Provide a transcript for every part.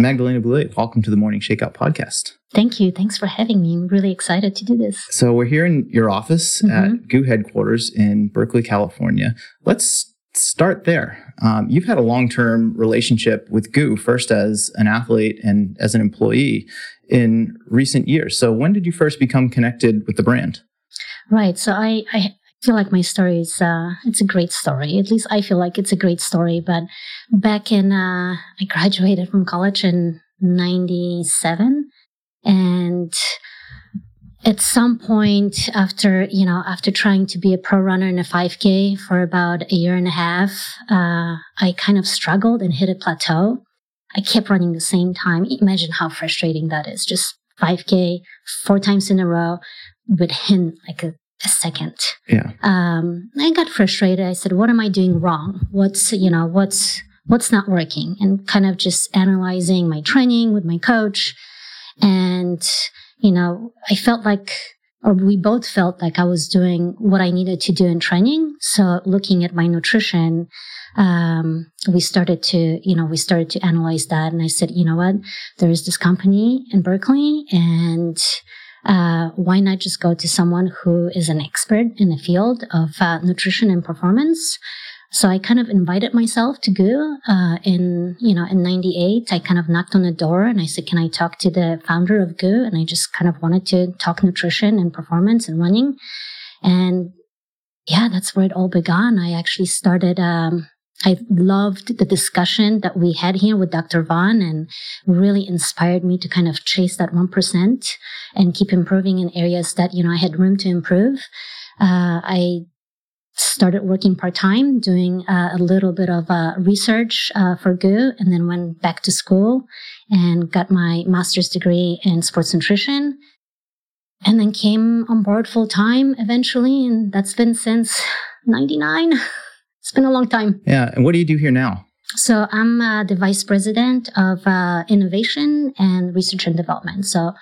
Magdalena Boulet, welcome to the Morning Shakeout podcast. Thank you. Thanks for having me. I'm really excited to do this. So, we're here in your office mm-hmm. at GU headquarters in Berkeley, California. Let's start there. Um, you've had a long term relationship with GU, first as an athlete and as an employee in recent years. So, when did you first become connected with the brand? Right. So, I, I feel like my story is uh, it's a great story. At least I feel like it's a great story. But back in uh, I graduated from college in '97, and at some point after you know after trying to be a pro runner in a 5K for about a year and a half, uh, I kind of struggled and hit a plateau. I kept running the same time. Imagine how frustrating that is. Just 5K four times in a row with within like a a second. Yeah. Um, I got frustrated. I said, "What am I doing wrong? What's you know what's what's not working?" And kind of just analyzing my training with my coach, and you know, I felt like, or we both felt like I was doing what I needed to do in training. So looking at my nutrition, um, we started to, you know, we started to analyze that, and I said, you know what, there is this company in Berkeley, and uh, why not just go to someone who is an expert in the field of uh, nutrition and performance? So I kind of invited myself to go uh, in, you know, in 98. I kind of knocked on the door and I said, can I talk to the founder of GU? And I just kind of wanted to talk nutrition and performance and running. And yeah, that's where it all began. I actually started, um, I loved the discussion that we had here with Dr. Vaughan and really inspired me to kind of chase that 1% and keep improving in areas that, you know, I had room to improve. Uh, I started working part time, doing uh, a little bit of uh, research uh, for GU, and then went back to school and got my master's degree in sports nutrition. And then came on board full time eventually, and that's been since 99. It's been a long time. Yeah. And what do you do here now? So I'm uh, the vice president of uh, innovation and research and development. So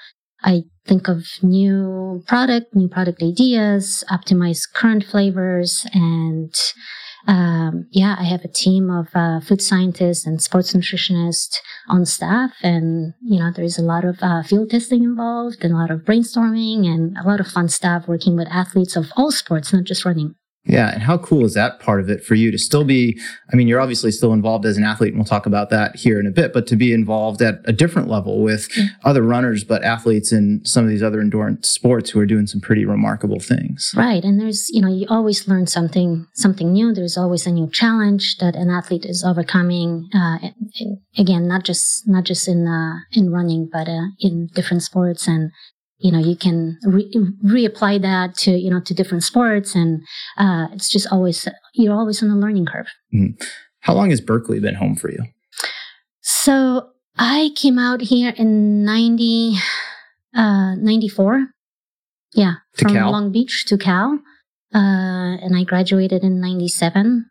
I think of new product, new product ideas, optimize current flavors, and um, yeah, I have a team of uh, food scientists and sports nutritionists on staff, and you know there is a lot of uh, field testing involved, and a lot of brainstorming, and a lot of fun stuff working with athletes of all sports, not just running. Yeah. And how cool is that part of it for you to still be? I mean, you're obviously still involved as an athlete, and we'll talk about that here in a bit, but to be involved at a different level with other runners, but athletes in some of these other endurance sports who are doing some pretty remarkable things. Right. And there's, you know, you always learn something, something new. There's always a new challenge that an athlete is overcoming. Uh, again, not just, not just in, uh, in running, but, uh, in different sports and, you know you can re- reapply that to you know to different sports and uh, it's just always you're always on a learning curve. Mm-hmm. how long has berkeley been home for you? So i came out here in 90 uh, 94 yeah to from cal? long beach to cal. Uh, and i graduated in 97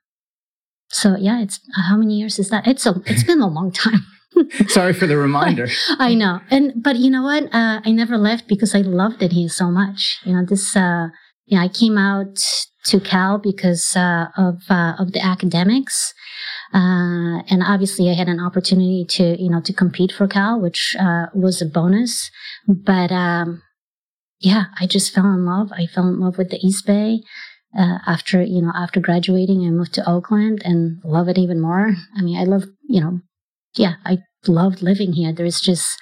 so yeah it's how many years is that? It's a it's been a long time Sorry for the reminder. I know. And, but you know what? Uh, I never left because I loved it here so much. You know, this, uh, you know, I came out to Cal because, uh, of, uh, of the academics. Uh, and obviously I had an opportunity to, you know, to compete for Cal, which, uh, was a bonus. But, um, yeah, I just fell in love. I fell in love with the East Bay. Uh, after you know after graduating i moved to oakland and love it even more i mean i love you know yeah, I loved living here. There's just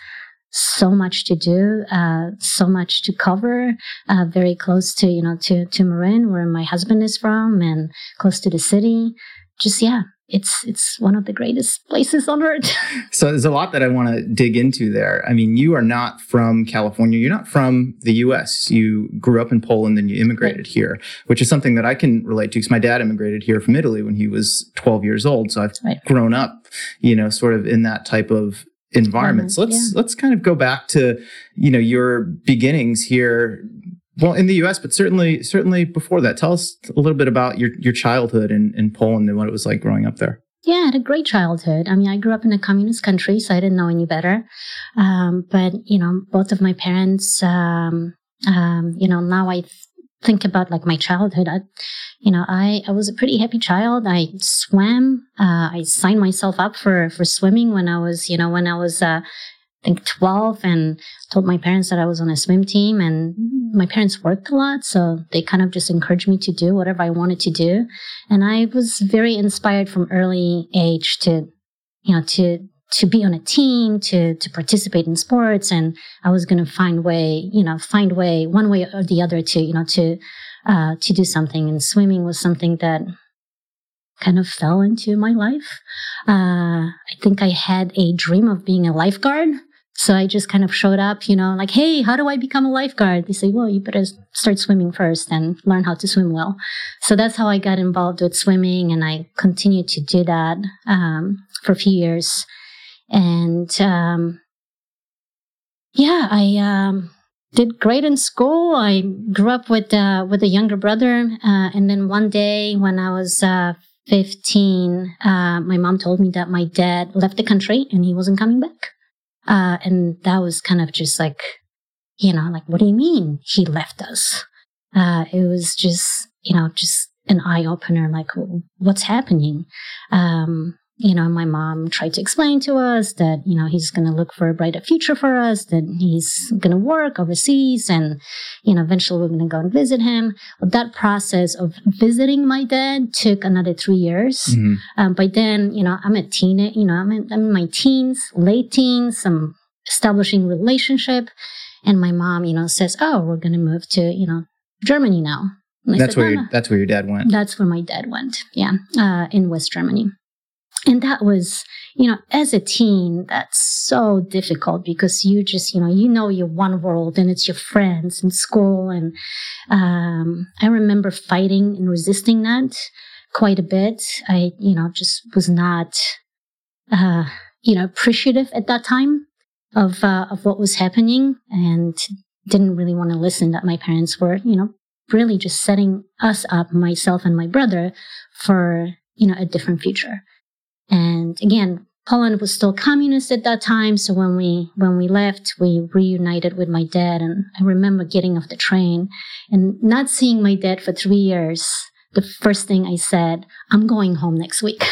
so much to do, uh, so much to cover. Uh, very close to you know to to Marin, where my husband is from, and close to the city. Just yeah, it's it's one of the greatest places on earth. so there's a lot that I want to dig into there. I mean, you are not from California. You're not from the U.S. You grew up in Poland and you immigrated right. here, which is something that I can relate to because my dad immigrated here from Italy when he was 12 years old. So I've right. grown up, you know, sort of in that type of environment. So let's yeah. let's kind of go back to you know your beginnings here well, in the U.S., but certainly, certainly before that, tell us a little bit about your your childhood in, in Poland and what it was like growing up there. Yeah, I had a great childhood. I mean, I grew up in a communist country, so I didn't know any better. Um, but you know, both of my parents, um, um, you know, now I think about like my childhood, I, you know, I, I was a pretty happy child. I swam. Uh, I signed myself up for, for swimming when I was, you know, when I was, uh, I think 12 and told my parents that I was on a swim team and my parents worked a lot. So they kind of just encouraged me to do whatever I wanted to do. And I was very inspired from early age to, you know, to, to be on a team, to, to participate in sports. And I was going to find way, you know, find way, one way or the other to, you know, to, uh, to do something. And swimming was something that kind of fell into my life. Uh, I think I had a dream of being a lifeguard. So I just kind of showed up, you know, like, hey, how do I become a lifeguard? They say, well, you better start swimming first and learn how to swim well. So that's how I got involved with swimming, and I continued to do that um, for a few years. And um, yeah, I um, did great in school. I grew up with uh, with a younger brother, uh, and then one day when I was uh, 15, uh, my mom told me that my dad left the country and he wasn't coming back. Uh, and that was kind of just like, you know, like, what do you mean he left us? Uh, it was just, you know, just an eye opener, like, what's happening? Um, you know, my mom tried to explain to us that, you know, he's going to look for a brighter future for us, that he's going to work overseas and, you know, eventually we're going to go and visit him. But that process of visiting my dad took another three years. Mm-hmm. Um, by then, you know, I'm a teen, you know, I'm in, I'm in my teens, late teens, I'm establishing relationship. And my mom, you know, says, oh, we're going to move to, you know, Germany now. That's said, where no, your, that's where your dad went. That's where my dad went. Yeah, uh, in West Germany. And that was, you know, as a teen, that's so difficult because you just, you know, you know your one world and it's your friends in school. And um, I remember fighting and resisting that quite a bit. I, you know, just was not, uh, you know, appreciative at that time of uh, of what was happening, and didn't really want to listen that my parents were, you know, really just setting us up, myself and my brother, for you know a different future. And again, Poland was still communist at that time. So when we, when we left, we reunited with my dad. And I remember getting off the train and not seeing my dad for three years. The first thing I said, I'm going home next week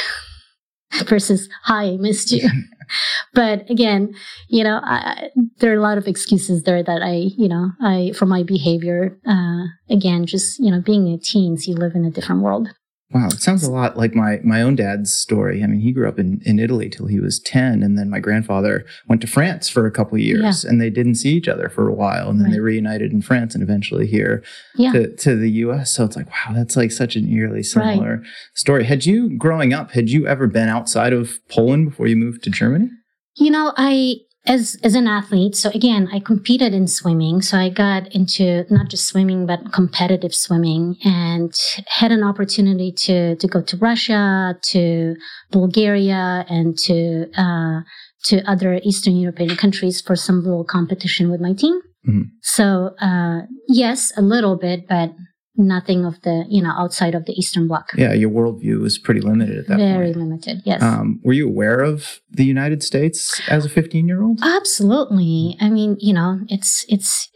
versus, hi, I missed you. but again, you know, I, there are a lot of excuses there that I, you know, I, for my behavior, uh, again, just, you know, being a teen, so you live in a different world. Wow, it sounds a lot like my my own dad's story. I mean, he grew up in, in Italy till he was 10 and then my grandfather went to France for a couple years yeah. and they didn't see each other for a while and then right. they reunited in France and eventually here yeah. to, to the US. So it's like, wow, that's like such an eerily similar right. story. Had you growing up, had you ever been outside of Poland before you moved to Germany? You know, I as as an athlete so again i competed in swimming so i got into not just swimming but competitive swimming and had an opportunity to to go to russia to bulgaria and to uh, to other eastern european countries for some little competition with my team mm-hmm. so uh, yes a little bit but nothing of the you know outside of the eastern bloc. Yeah your worldview was pretty limited at that very point. limited yes. Um, were you aware of the united states as a 15 year old absolutely. I mean you know it's it's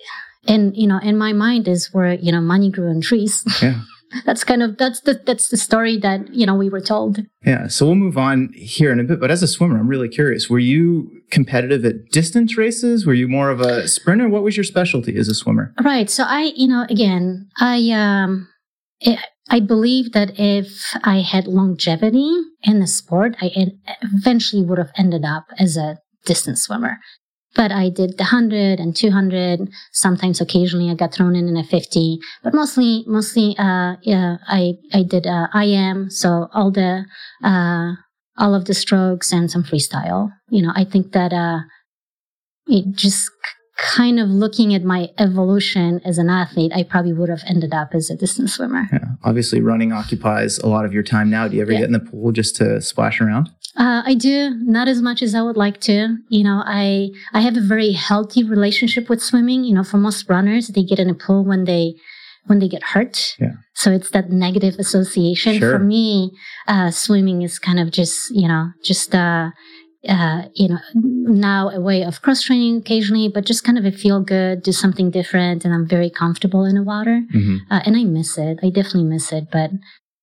and you know in my mind is where you know money grew on trees. Yeah that's kind of that's the that's the story that you know we were told. Yeah so we'll move on here in a bit but as a swimmer i'm really curious were you competitive at distance races? Were you more of a sprinter? What was your specialty as a swimmer? Right so i you know again i um it, I believe that if I had longevity in the sport, I eventually would have ended up as a distance swimmer but I did the 100 and 200. Sometimes occasionally I got thrown in in a 50, but mostly, mostly, uh, yeah, I, I did, uh, IM. So all the, uh, all of the strokes and some freestyle. You know, I think that, uh, it just kind of looking at my evolution as an athlete, I probably would have ended up as a distance swimmer. Yeah. Obviously, running occupies a lot of your time now. Do you ever yeah. get in the pool just to splash around? Uh, I do not as much as I would like to. You know, I I have a very healthy relationship with swimming. You know, for most runners, they get in a pool when they when they get hurt. Yeah. So it's that negative association. Sure. For me, uh, swimming is kind of just you know just uh, uh, you know, now a way of cross training occasionally, but just kind of a feel good, do something different. And I'm very comfortable in the water. Mhm. Uh, and I miss it. I definitely miss it. But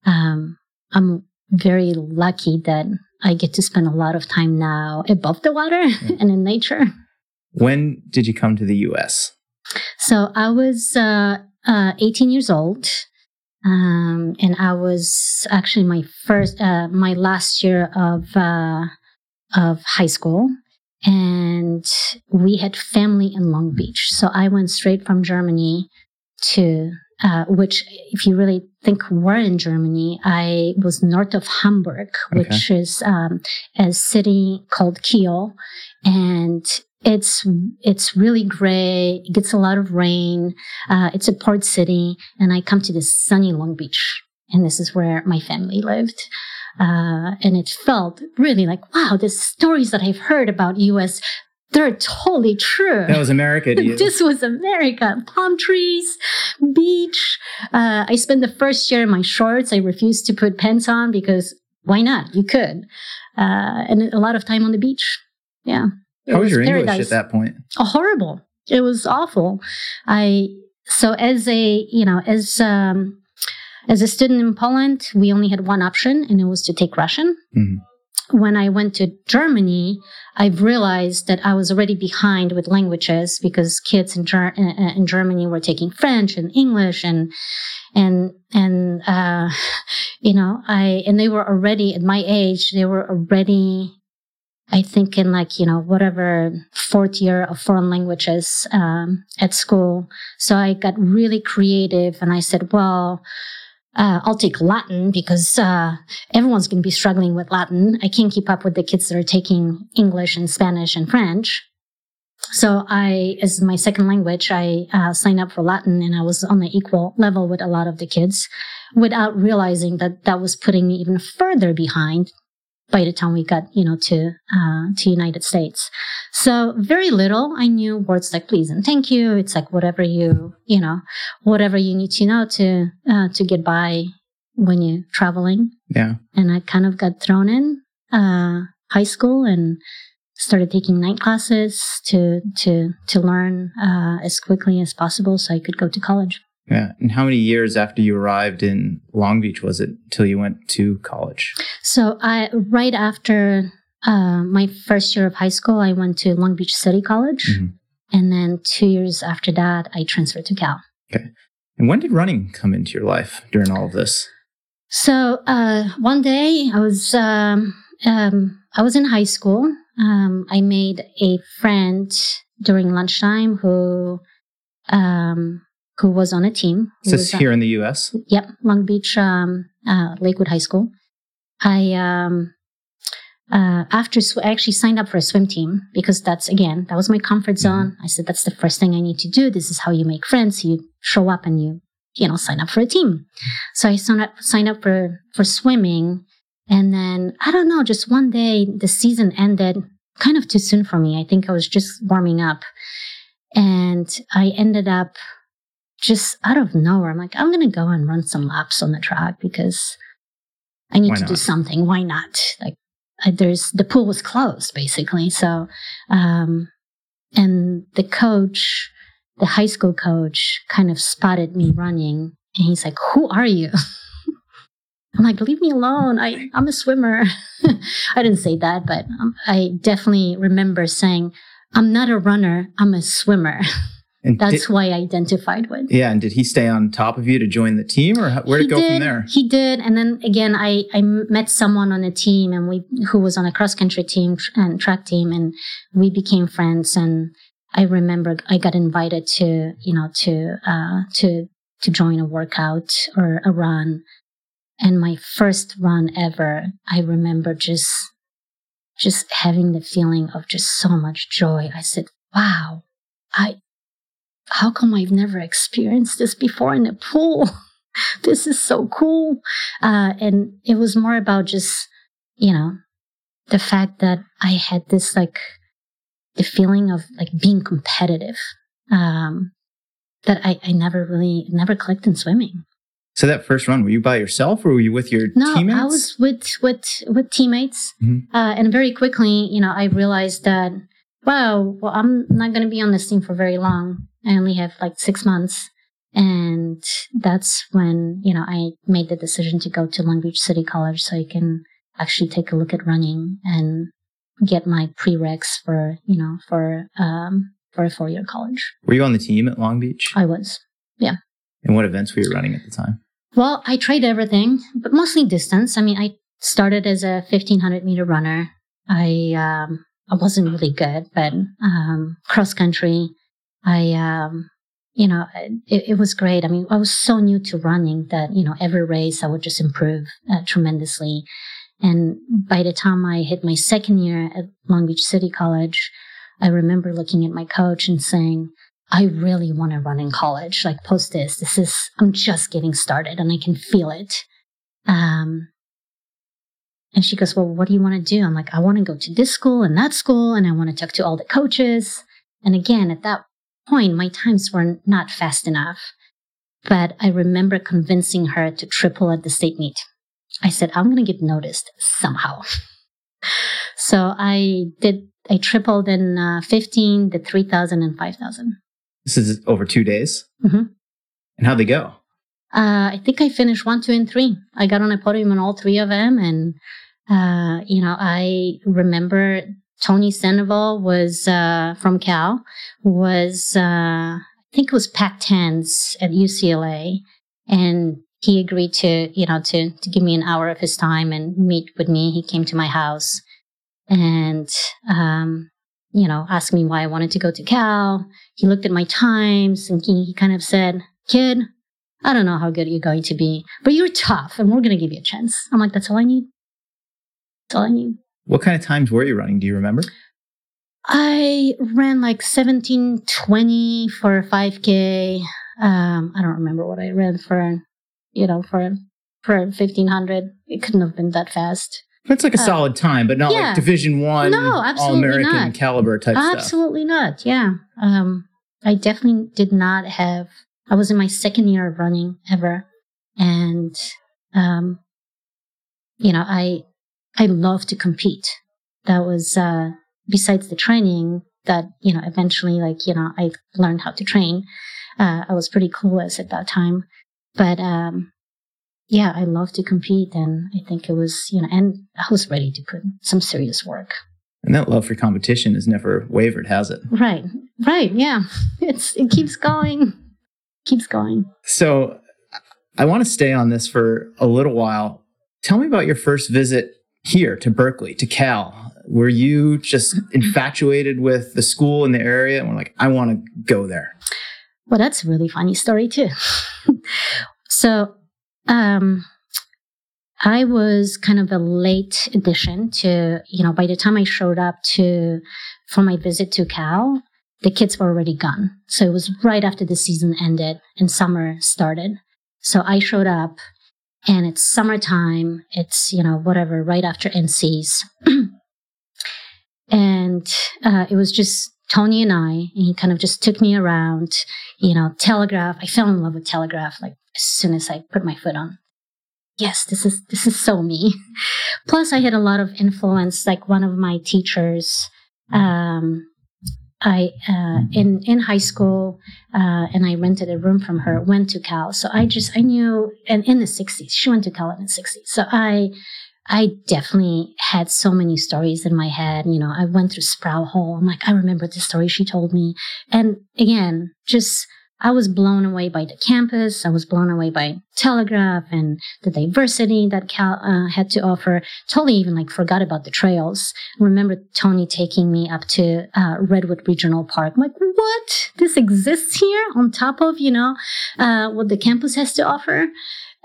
um, I'm very lucky that I get to spend a lot of time now above the water and in nature. When did you come to the US? So I was uh, uh, 18 years old. Um, and I was actually my first, uh, my last year of, uh, of high school. And we had family in Long Beach. So I went straight from Germany to, uh, which if you really think we're in Germany, I was north of Hamburg, which is, um, a city called Kiel. And it's it's really gray. It gets a lot of rain. Uh, it's a port city, and I come to this sunny Long Beach, and this is where my family lived. Uh, and it felt really like, wow, the stories that I've heard about U.S. They're totally true. That was America. This was America. Palm trees, beach. Uh, I spent the first year in my shorts. I refused to put pants on because why not? You could. Uh, and a lot of time on the beach. Yeah. How was your English paradise. at that point? Oh, horrible. It was awful. I so as a you know as um, as a student in Poland, we only had one option, and it was to take Russian. Mhm. When I went to Germany, I've realized that I was already behind with languages because kids in, Ger- in in Germany were taking French and English and and and uh, you know I and they were already at my age. They were already I think in like, you know, whatever fourth year of foreign languages um, at school. So I got really creative and I said, well, uh, I'll take Latin because uh, everyone's going to be struggling with Latin. I can't keep up with the kids that are taking English and Spanish and French. So I, as my second language, I uh, signed up for Latin and I was on the equal level with a lot of the kids without realizing that that was putting me even further behind by the time we got you know to uh, to United States. So very little. I knew words like please and thank you. It's like whatever you you know whatever you need to know to uh, to get by when you're traveling. Yeah. And I kind of got thrown in uh, high school and started taking night classes to to to learn uh, as quickly as possible so I could go to college. Yeah. And how many years after you arrived in Long Beach was it till you went to college? So I right after uh, my first year of high school, I went to Long Beach City College, Mhm. and then two years after that, I transferred to Cal. Okay. And when did running come into your life during all of this? So uh, one day, I was um, um, I was in high school. Um, I made a friend during lunchtime who um, who was on a team. This here in the US? Yep, Long Beach, um, uh, Lakewood High School. I um, uh, after sw- I actually signed up for a swim team because that's again that was my comfort zone. I said that's the first thing I need to do. This is how you make friends. You show up and you you know sign up for a team. So I signed up signed up for for swimming, and then I don't know. Just one day the season ended kind of too soon for me. I think I was just warming up, and I ended up just out of nowhere, I'm like, I'm going to go and run some laps on the track because I need Why to do something. Why not? Like, I, there's the pool was closed basically. So, um, and the coach, the high school coach, kind of spotted me running, and he's like, "Who are you?" I'm like, "Leave me alone. I I'm a swimmer." I didn't say that, but um, I definitely remember saying, "I'm not a runner. I'm a swimmer." And That's did- who I identified with. yeah. And did he stay on top of you to join the team, or where it go did, from there? He did, and then again, I I met someone on the team, and we who was on a cross country team and track team, and we became friends. And I remember I got invited to you know to uh, to to join a workout or a run, and my first run ever. I remember just just having the feeling of just so much joy. I said, "Wow, I." How come I've never experienced this before in a pool? this is so cool. Uh, and it was more about just, you know, the fact that I had this like the feeling of like being competitive um, that I, I never really never clicked in swimming. So that first run, were you by yourself or were you with your no, teammates? I was with with with teammates, Mhm. uh, and very quickly, you know, I realized that wow, well, I'm not going to be on this team for very long. I only have like six months, and that's when you know I made the decision to go to Long Beach City College so I can actually take a look at running and get my prereqs for you know for um for a four year college. Were you on the team at Long Beach? I was. Yeah. And what events were you running at the time? Well, I tried everything, but mostly distance. I mean, I started as a 1500 meter runner. I, um, I wasn't really good, but, um, cross country, I, um, you know, it, it was great. I mean, I was so new to running that, you know, every race I would just improve uh, tremendously. And by the time I hit my second year at Long Beach City College, I remember looking at my coach and saying, I really want to run in college. Like post this, this is, I'm just getting started and I can feel it. Um, and she goes, well, what do you want to do? I'm like, I want to go to this school and that school and I want to talk to all the coaches. And again, at that point, my times were not fast enough, but I remember convincing her to triple at the state meet. I said, I'm going to get noticed somehow. so I did, I tripled in uh, 15, the 3,000 and 5,000. This is over two days. Mhm. And how'd they go? Uh, I think I finished one, two, and three. I got on a podium on all three of them, and uh, you know, I remember Tony Sandoval was uh, from Cal, was uh, I think it was Pac-10s at UCLA, and he agreed to you know to to give me an hour of his time and meet with me. He came to my house, and um, you know, asked me why I wanted to go to Cal. He looked at my times, and he, he kind of said, "Kid." I don't know how good you're going to be, but you're tough and we're going to give you a chance. I'm like, that's all I need. I need. What kind of times were you running? Do you remember? I ran like 1720 for a 5K. Um, I don't remember what I ran for, you know, for, for 1500. It couldn't have been that fast. That's like a Uh, solid time, but not yeah. like Division One, No, All absolutely American caliber type stuff. Absolutely not. Yeah. Um, I definitely did not have, I was in my second year of running ever. And, um, you know, I, I love to compete. That was, uh, besides the training that, you know, eventually, like, you know, I learned how to train. Uh, I was pretty clueless at that time. But, um, yeah, I love to compete. And I think it was, you know, and I was ready to put some serious work. And that love for competition has never wavered, has it? Right. Right. Yeah. It's it keeps going. Keeps going. So I want to stay on this for a little while. Tell me about your first visit here to Berkeley, to Cal. Were you just infatuated with the school in the area and were like, I want to go there? Well, that's a really funny story too. so, um, I was kind of a late addition to, you know, by the time I showed up to, for my visit to Cal, the kids were already gone. So it was right after the season ended and summer started. So I showed up and it's summertime. It's, you know, whatever, right after NCs. and uh, it was just Tony and I, and he kind of just took me around, you know, Telegraph. I fell in love with Telegraph like as soon as I put my foot on. Yes, this is this is so me. Plus, I had a lot of influence. Like one of my teachers, um, I uh, in in high school, uh, and I rented a room from her. Went to Cal, so I just I knew. And in the '60s, she went to Cal in the '60s, so I I definitely had so many stories in my head. You know, I went through Sproul Hall. I'm like, I remember the story she told me. And again, just, I was blown away by the campus. I was blown away by Telegraph and the diversity that Cal uh, had to offer. Totally even like forgot about the trails. I remember Tony taking me up to uh, Redwood Regional Park. I'm like, what? This exists here on top of, you know, uh, what the campus has to offer.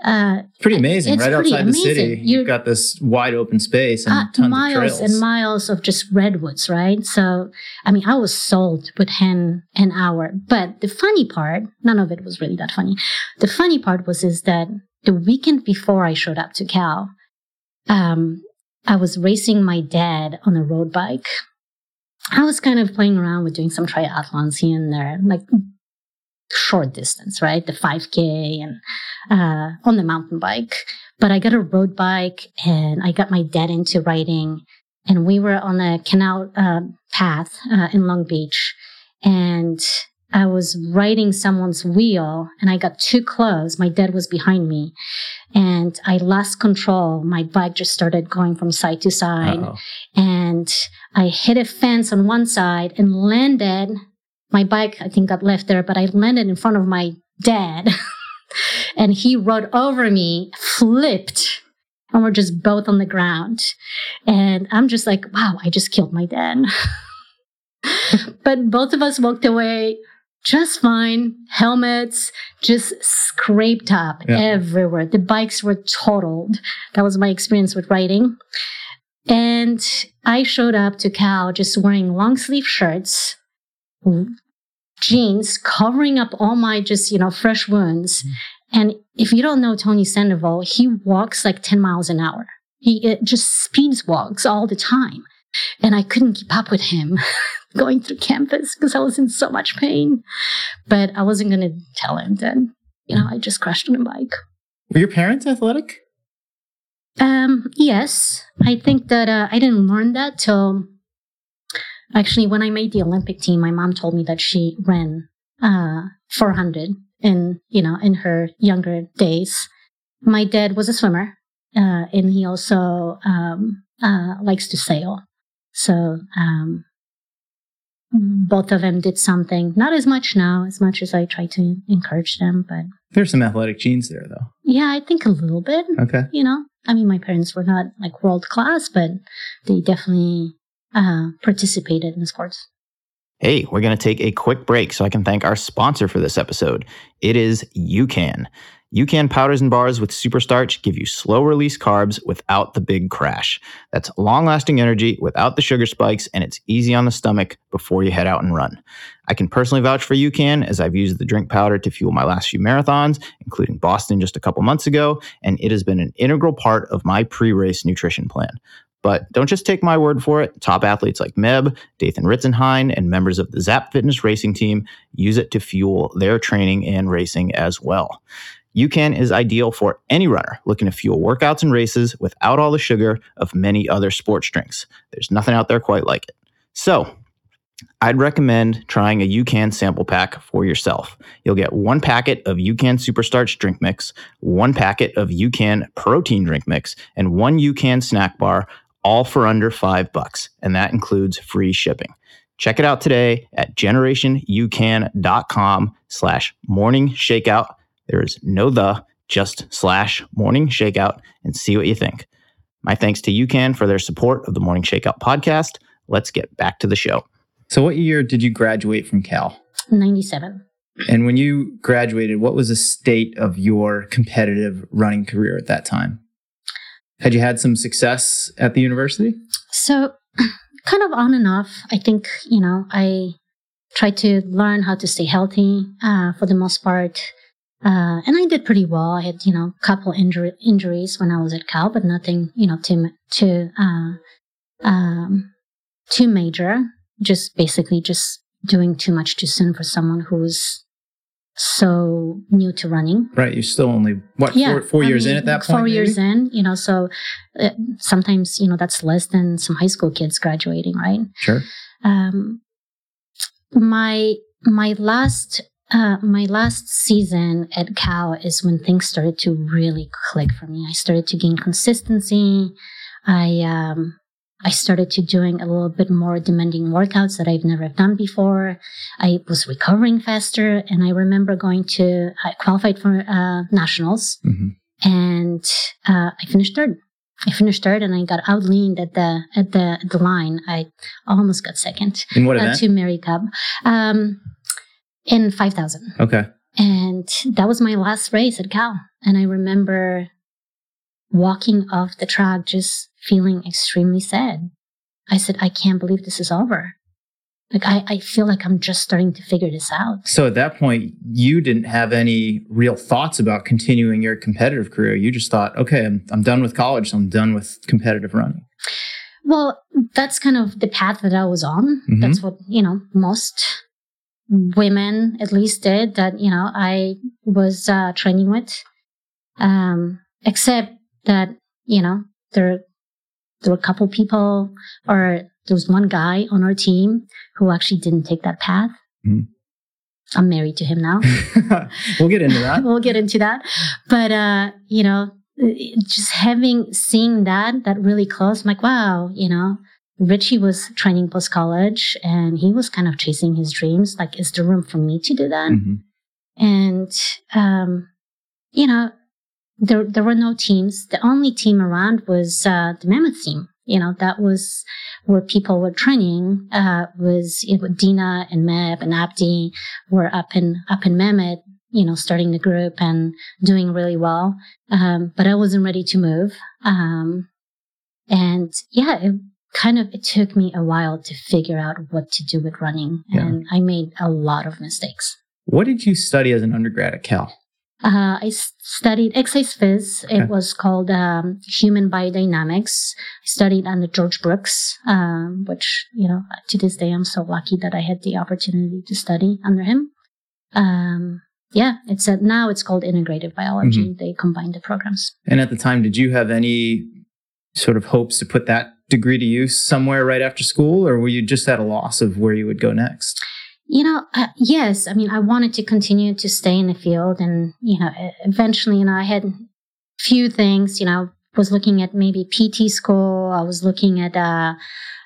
Uh, Pretty amazing, right pretty outside the amazing. city. You're- You've got this wide open space and uh, tons miles and miles of just redwoods, right? So, I mean, I was sold within an hour. But the funny part, none of it was really that funny. The funny part was is that the weekend before I showed up to Cal, um, I was racing my dad on a road bike. I was kind of playing around with doing some triathlons here and there, like short distance, right? The 5K and uh, on the mountain bike. But I got a road bike and I got my dad into riding. And we were on a canal uh, path uh, in Long Beach. And I was riding someone's wheel and I got too close. My dad was behind me and I lost control. My bike just started going from side to side Uh-oh. and I hit a fence on one side and landed. My bike, I think, got left there, but I landed in front of my dad and he rode over me, flipped, and we're just both on the ground. And I'm just like, wow, I just killed my dad. but both of us walked away just fine. Helmets just scraped up Yeah. everywhere. The bikes were totaled. That was my experience with riding. And I showed up to Cal just wearing long sleeve shirts, jeans, covering up all my just, you know, fresh wounds. And if you don't know Tony Sandoval, he walks like 10 miles an hour. He it just speeds walks all the time. And I couldn't keep up with him going through campus because I was in so much pain. But I wasn't going to tell him that, you know, I just crashed on a bike. Were your parents athletic? Um, yes, I think that uh, I didn't learn that till actually when I made the Olympic team. My mom told me that she ran uh, 400 in you know in her younger days. My dad was a swimmer, uh, and he also um, uh, likes to sail. So um, both of them did something. Not as much now, as much as I try to encourage them, but There's some athletic genes there, though. yeah, I think a little bit Okay. you know i mean my parents were not like world class but they definitely uh participated in sports Hey, we're going to take a quick break so I can thank our sponsor for this episode. It is UCAN. UCAN powders and bars with super starch give you slow release carbs without the big crash. That's long lasting energy without the sugar spikes, and it's easy on the stomach before you head out and run. I can personally vouch for UCAN as I've used the drink powder to fuel my last few marathons, including Boston just a couple months ago, and it has been an integral part of my pre race nutrition plan. But don't just take my word for it. Top athletes like Meb, Dathan Ritzenhein, and members of the Zap Fitness racing team use it to fuel their training and racing as well. UCAN is ideal for any runner looking to fuel workouts and races without all the sugar of many other sports drinks. There's nothing out there quite like it. So, I'd recommend trying a UCAN sample pack for yourself. You'll get one packet of UCAN Superstarch drink mix, one packet of UCAN protein drink mix, and one UCAN snack bar, all for under five bucks. And that includes free shipping. Check it out today at generationucan.com slash morning shakeout. There is no the, just slash morning shakeout and see what you think. My thanks to UCAN for their support of the Morning Shakeout podcast. Let's get back to the show. So, what year did you graduate from Cal? 97 And when you graduated, what was the state of your competitive running career at that time? Had you had some success at the university? so kind of on and off. I think you know i tried to learn how to stay healthy uh, for the most part. Uh, and i did pretty well. I had you know a couple injury, injuries when i was at cal but nothing you know too too uh, um, too major. Just basically just doing too much too soon for someone who's so new to running Right. You're still only, what, four, four I years in at that point? Four years in, you know, so uh, sometimes, you know, that's less than some high school kids graduating, right? Sure. Um, my my last uh, my last season at Cal is when things started to really click for me. I started to gain consistency. I um, I started to doing a little bit more demanding workouts that I've never done before. I was recovering faster, and I remember going to I qualified for uh, nationals, hmm and uh, I finished third. I finished third, and I got outleaned at the at the at the line. I almost got second In what uh, event? to Mary Cub um, in five thousand, okay. and that was my last race at Cal. And I remember walking off the track, just feeling extremely sad. I said, "I can't believe this is over." Like I, I feel like I'm just starting to figure this out. So at that point, you didn't have any real thoughts about continuing your competitive career. You just thought, okay, I'm, I'm done with college. So I'm done with competitive running. Well, that's kind of the path that I was on. Mhm. That's what, you know, most women at least did that, you know, I was uh, training with. Um, except that, you know, there, there were a couple people or there was one guy on our team who actually didn't take that path. Mhm. I'm married to him now. we'll get into that. we'll get into that. But, uh, you know, just having, seeing that, that really close, I'm like, wow, you know, Richie was training post college and he was kind of chasing his dreams. Like, is there room for me to do that? Mhm. And, um, you know, there, there were no teams. The only team around was, uh, the Mammoth team. You know, that was where people were training, uh, was, Deena and Meb and Abdi were up in, up in Mammoth, you know, starting the group and doing really well. Um, but I wasn't ready to move. Um, and yeah, it kind of, it took me a while to figure out what to do with running. Yeah. And I made a lot of mistakes. What did you study as an undergrad at Cal? Uh, I studied exercise phys. Okay. It was called um, human biodynamics. I studied under George Brooks, um, which you know to this day I'm so lucky that I had the opportunity to study under him. Um, yeah, it's a, now it's called integrative biology. Mm-hmm. They combine the programs. And at the time, did you have any sort of hopes to put that degree to use somewhere right after school, or were you just at a loss of where you would go next? You know, uh, yes. I mean, I wanted to continue to stay in the field, and you know, eventually, you know, I had few things. You know, was looking at maybe PT school. I was looking at uh,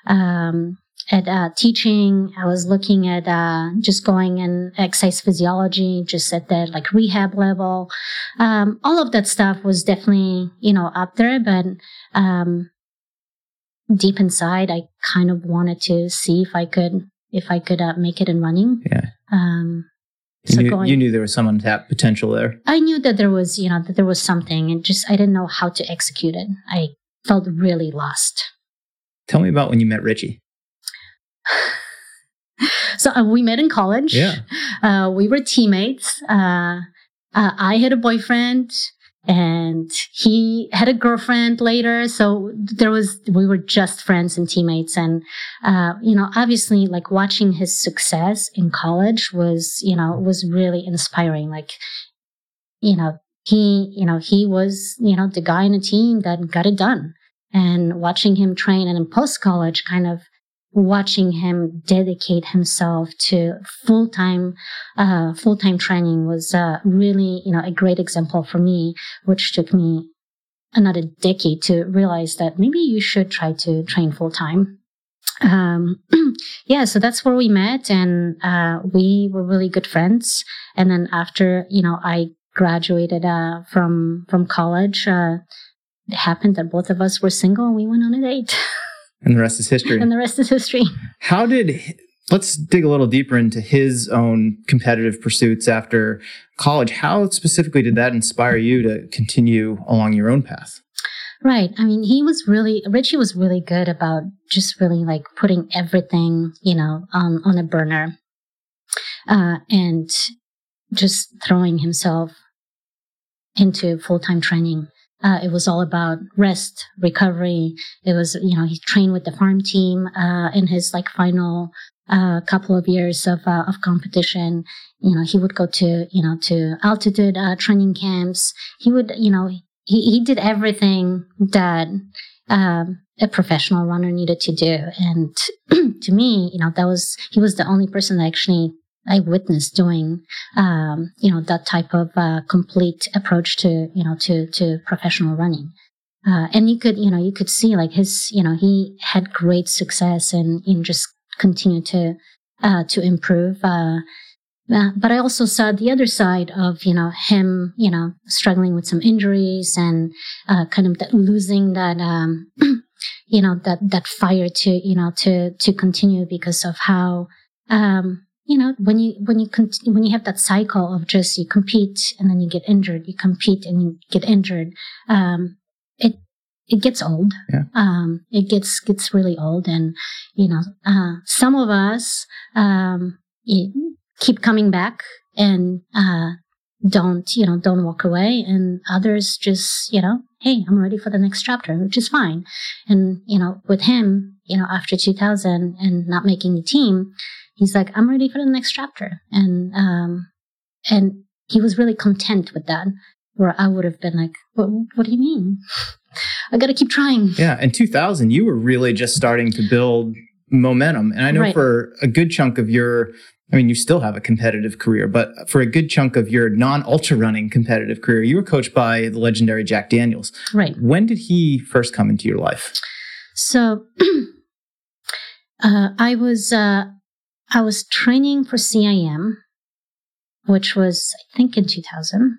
um, at uh, teaching. I was looking at uh, just going in exercise physiology, just at that like rehab level. Um, all of that stuff was definitely you know up there, but um, deep inside, I kind of wanted to see if I could if I could uh, make it in running. Yeah. Um, You, so knew, going, you knew there was some untapped potential there. I knew that there was, you know, that there was something, and just I didn't know how to execute it. I felt really lost. Tell me about when you met Richie. So uh, we met in college. Yeah. Uh, we were teammates. Uh, uh, I had a boyfriend and he had a girlfriend later. So there was, we were just friends and teammates. And, uh, you know, obviously like watching his success in college was, you know, was really inspiring. Like, you know, he, you know, he was, you know, the guy in the team that got it done and watching him train and in post college kind of watching him dedicate himself to full time, uh, full time training was uh, really, you know, a great example for me, which took me another decade to realize that maybe you should try to train full time. Um, yeah, so that's where we met, and uh, we were really good friends. And then after, you know, I graduated uh, from from college. Uh, it happened that both of us were single, and we went on a date, And the rest is history. and the rest is history. How did let's dig a little deeper into his own competitive pursuits after college. How specifically did that inspire you to continue along your own path? Right. I mean, he was really, Richie was really good about just really like putting everything, you know, on, on a burner, uh, and just throwing himself into full time training. Uh, it was all about rest, recovery. It was, you know, he trained with the farm team, uh, in his like final, uh, couple of years of, uh, of competition. You know, he would go to, you know, to altitude, uh, training camps. He would, you know, he, he did everything that, um, a professional runner needed to do. And to me, you know, that was, he was the only person that actually I witnessed doing, um, you know, that type of uh, complete approach to, you know, to to professional running. Uh, and you could, you know, you could see like his, you know, he had great success and in just continue to uh, to improve. Uh, uh, but I also saw the other side of, you know, him, you know, struggling with some injuries and uh, kind of that losing that, um, you know, that that fire to, you know, to to continue because of how. Um, you know when you when you cont- when you have that cycle of just you compete and then you get injured you compete and you get injured um it it gets old Yeah. um it gets gets really old and you know uh some of us um you keep coming back and uh don't you know don't walk away and others just you know hey i'm ready for the next chapter which is fine and you know with him you know, after 2000 and not making the team, he's like, I'm ready for the next chapter. And, um, and he was really content with that, where I would have been like, what, what do you mean? I got to keep trying. Yeah. In 2000, you were really just starting to build momentum. And I know Right. for a good chunk of your, I mean, you still have a competitive career, but for a good chunk of your non ultra running competitive career, you were coached by the legendary Jack Daniels. Right. When did he first come into your life? So uh, I was uh, I was training for CIM, which was I think in 2000,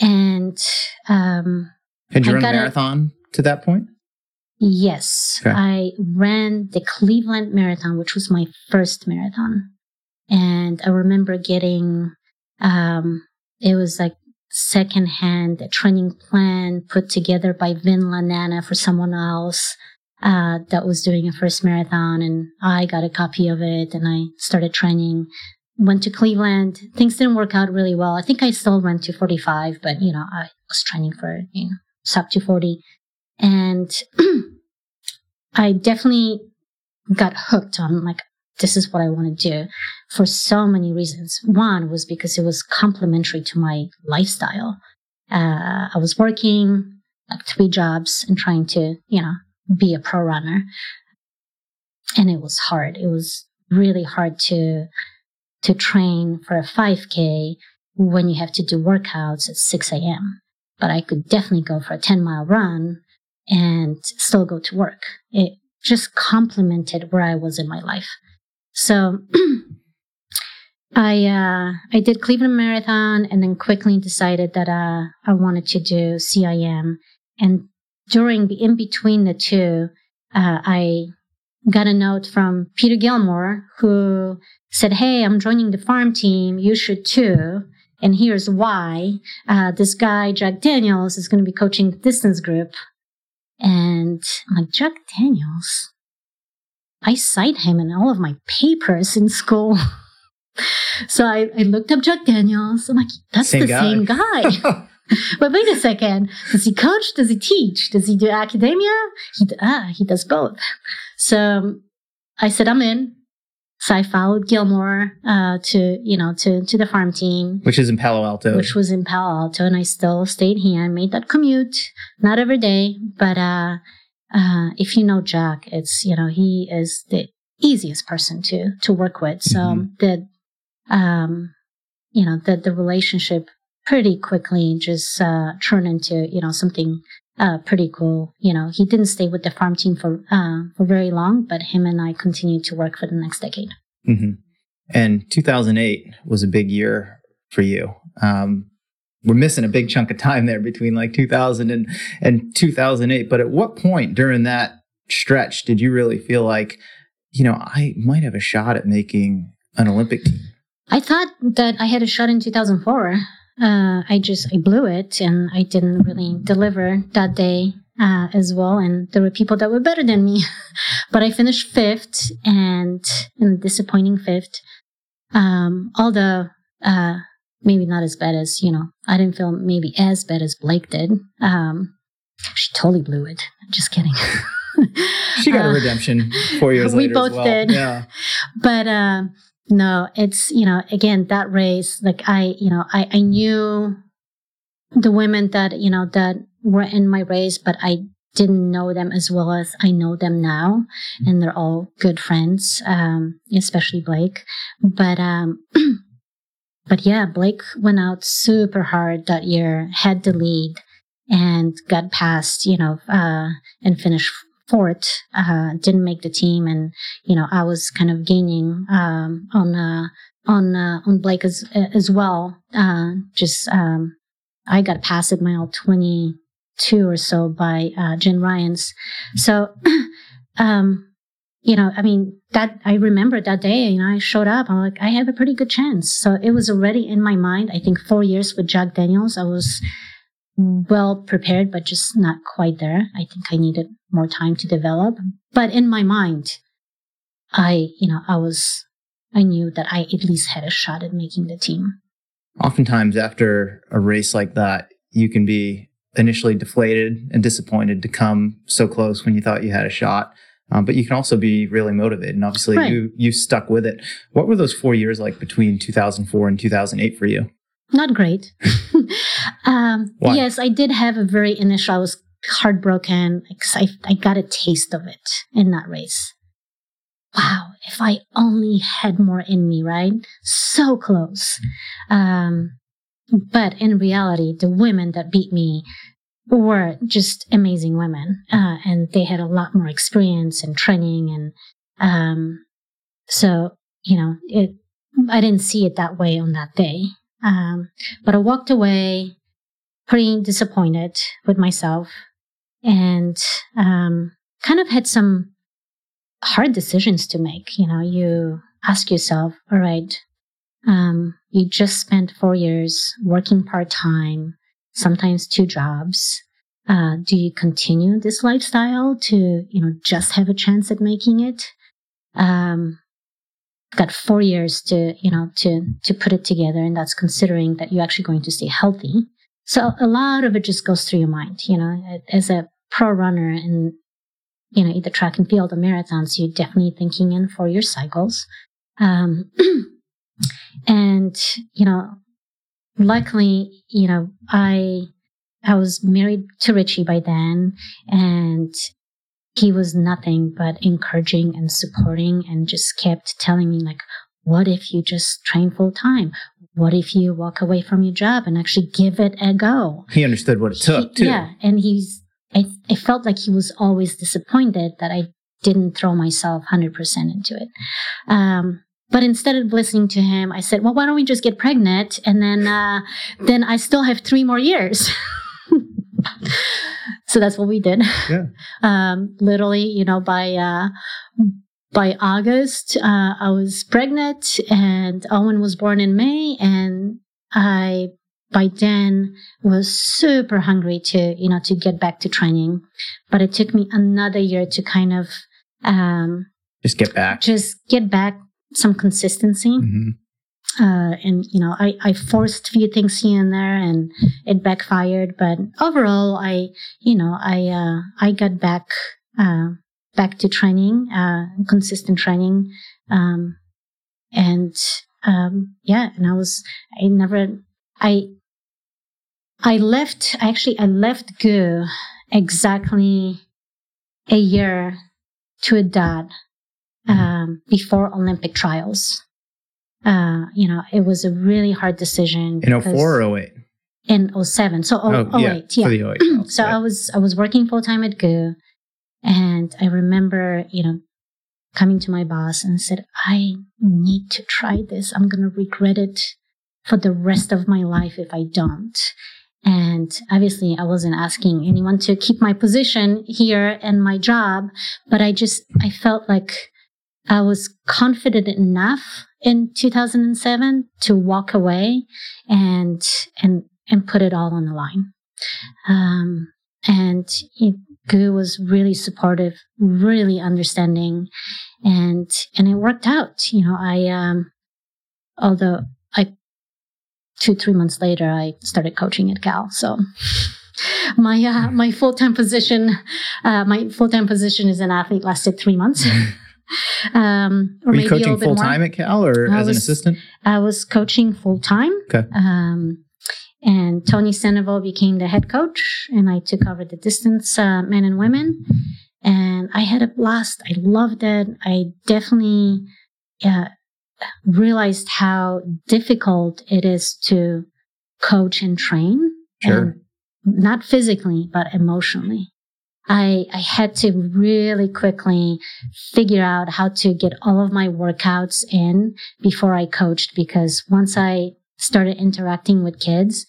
and um, Had you I run a marathon to that point? yes, Okay. I ran the Cleveland Marathon, which was my first marathon, and I remember getting um, it was like secondhand training plan put together by Vin Lananna for someone else uh, that was doing a first marathon, and I got a copy of it, and I started training. Went to Cleveland. Things didn't work out really well. I think I still went to 45, but you know, I was training for you know sub to 40, and I definitely got hooked on like this is what I want to do for so many reasons. One was because it was complementary to my lifestyle. Uh, I was working like three jobs and trying to, you know, be a pro runner. And it was hard. It was really hard to, to train for a 5K when you have to do workouts at 6 a.m. But I could definitely go for a 10 mile run and still go to work. It just complemented where I was in my life. So I uh, I did Cleveland Marathon and then quickly decided that uh, I wanted to do CIM. And during the in between the two, uh, I got a note from Peter Gilmore who said, "Hey, I'm joining the farm team. You should too." And here's why. Uh, this guy, Jack Daniels, is going to be coaching the distance group. And I'm like, Jack Daniels? I cite him in all of my papers in school. so I, I looked up Jack Daniels. I'm like, that's Same the guy. same guy. but wait a second. Does he coach? Does he teach? Does he do academia? He, ah, he does both. So I said, I'm in. So I followed Gilmore uh, to, you know, to, to the farm team Which is in Palo Alto. which was in Palo Alto, and I still stayed here. I made that commute, not every day, but uh, uh, if you know Jack, it's you know he is the easiest person to to work with. So Mhm. that um, you know the the relationship pretty quickly just uh, turned into you know something uh, pretty cool. You know he didn't stay with the farm team for uh, for very long, but him and I continued to work for the next decade. hmm And 2008 was a big year for you. Um, we're missing a big chunk of time there between like 2000 and, and 2008. But at what point during that stretch did you really feel like, you know, I might have a shot at making an Olympic team? I thought that I had a shot in 2004. Uh, I just I blew it, and I didn't really deliver that day uh, as well. And there were people that were better than me, but I finished fifth, and in a disappointing fifth. Um, although uh, maybe not as bad as you know, I didn't feel maybe as bad as Blake did. Um, she totally blew it. Just kidding. She got a Uh, redemption four years we later. both as well. did. Yeah. but uh, no, it's you know again that race. Like I, you know, I I knew the women that you know that were in my race, but I didn't know them as well as I know them now, and they're all good friends, um, especially Blake. But um, but yeah, Blake went out super hard that year, had the lead, and got past, you know, uh, and finished fourth. Uh, didn't make the team, and you know, I was kind of gaining um, on uh, on uh, on Blake as as well. Uh, just um, I got past at mile twenty two or so by uh, Jen Rhines. So, um, you know, I mean, that I remember that day. You know, I showed up. I'm like, I have a pretty good chance. So it was already in my mind. I think four years with Jack Daniels, I was well prepared, but just not quite there. I think I needed more time to develop. But in my mind, I, you know, I was, I knew that I at least had a shot at making the team. Oftentimes, after a race like that, you can be initially deflated and disappointed to come so close when you thought you had a shot. Um, but you can also be really motivated. And obviously, Right. you you stuck with it. What were those four years like between 2004 and 2008 for you? Not great. um, yes, I did have a very initial. I was heartbroken because I I got a taste of it in that race. Wow, if I only had more in me, right? So close. Um, but in reality, the women that beat me were just amazing women, uh, and they had a lot more experience and training, and um, so you know, it. I didn't see it that way on that day. Um, but I walked away pretty disappointed with myself and um, kind of had some hard decisions to make. You know, you ask yourself, all right, um, you just spent four years working part time, sometimes two jobs. Uh, do you continue this lifestyle to, you know, just have a chance at making it? Um, got four years to you know to to put it together and that's considering that you're actually going to stay healthy. So a lot of it just goes through your mind you know. As a pro runner and you know either track and field or marathons you're definitely thinking in four year cycles. Um and you know luckily you know i i was married to richie by then and he was nothing but encouraging and supporting and just kept telling me like what if you just train full time what if you walk away from your job and actually give it a go? He understood what it took He- too. yeah and he's I, I felt like he was always disappointed that i didn't throw myself 100% into it. Um, but instead of listening to him i said well why don't we just get pregnant and then uh, then i still have three more years so that's what we did Yeah. um, literally, you know, by uh, by August, uh, I was pregnant, and Owen was born in May, and I by then was super hungry to you know to get back to training, but it took me another year to kind of um, Just get back. just get back some consistency Mhm. Uh, and you know I, I forced a few things here and there and it backfired but overall i you know i uh, i got back uh, back to training uh, consistent training um, and um, yeah and i was i never i i left actually i left go exactly a year to a dot um, before olympic trials uh, you know, it was a really hard decision. In because- 04 or 08? In 07. So, oh, Oh, yeah, 08, yeah. For the 08. so yeah. I was, I was working full time at GU and I remember, you know, coming to my boss and said, I need to try this. I'm going to regret it for the rest of my life if I don't. And obviously I wasn't asking anyone to keep my position here and my job, but I just, I felt like I was confident enough in 2007 to walk away and, and, and put it all on the line. Um, and it, was really supportive, really understanding, and and it worked out. You know, I um, although I two three months later I started coaching at Cal, so my uh, my full time position, uh, my full time position as an athlete lasted three months. um, or Were you maybe coaching full time at Cal or I as an assistant? I was coaching full time. Okay. Um, and Tony Sandoval became the head coach, and I took over the distance uh, men and women. And I had a blast. I loved it. I definitely uh, realized how difficult it is to coach and train. Sure. And not physically, but emotionally. I, I had to really quickly figure out how to get all of my workouts in before I coached because once I started interacting with kids,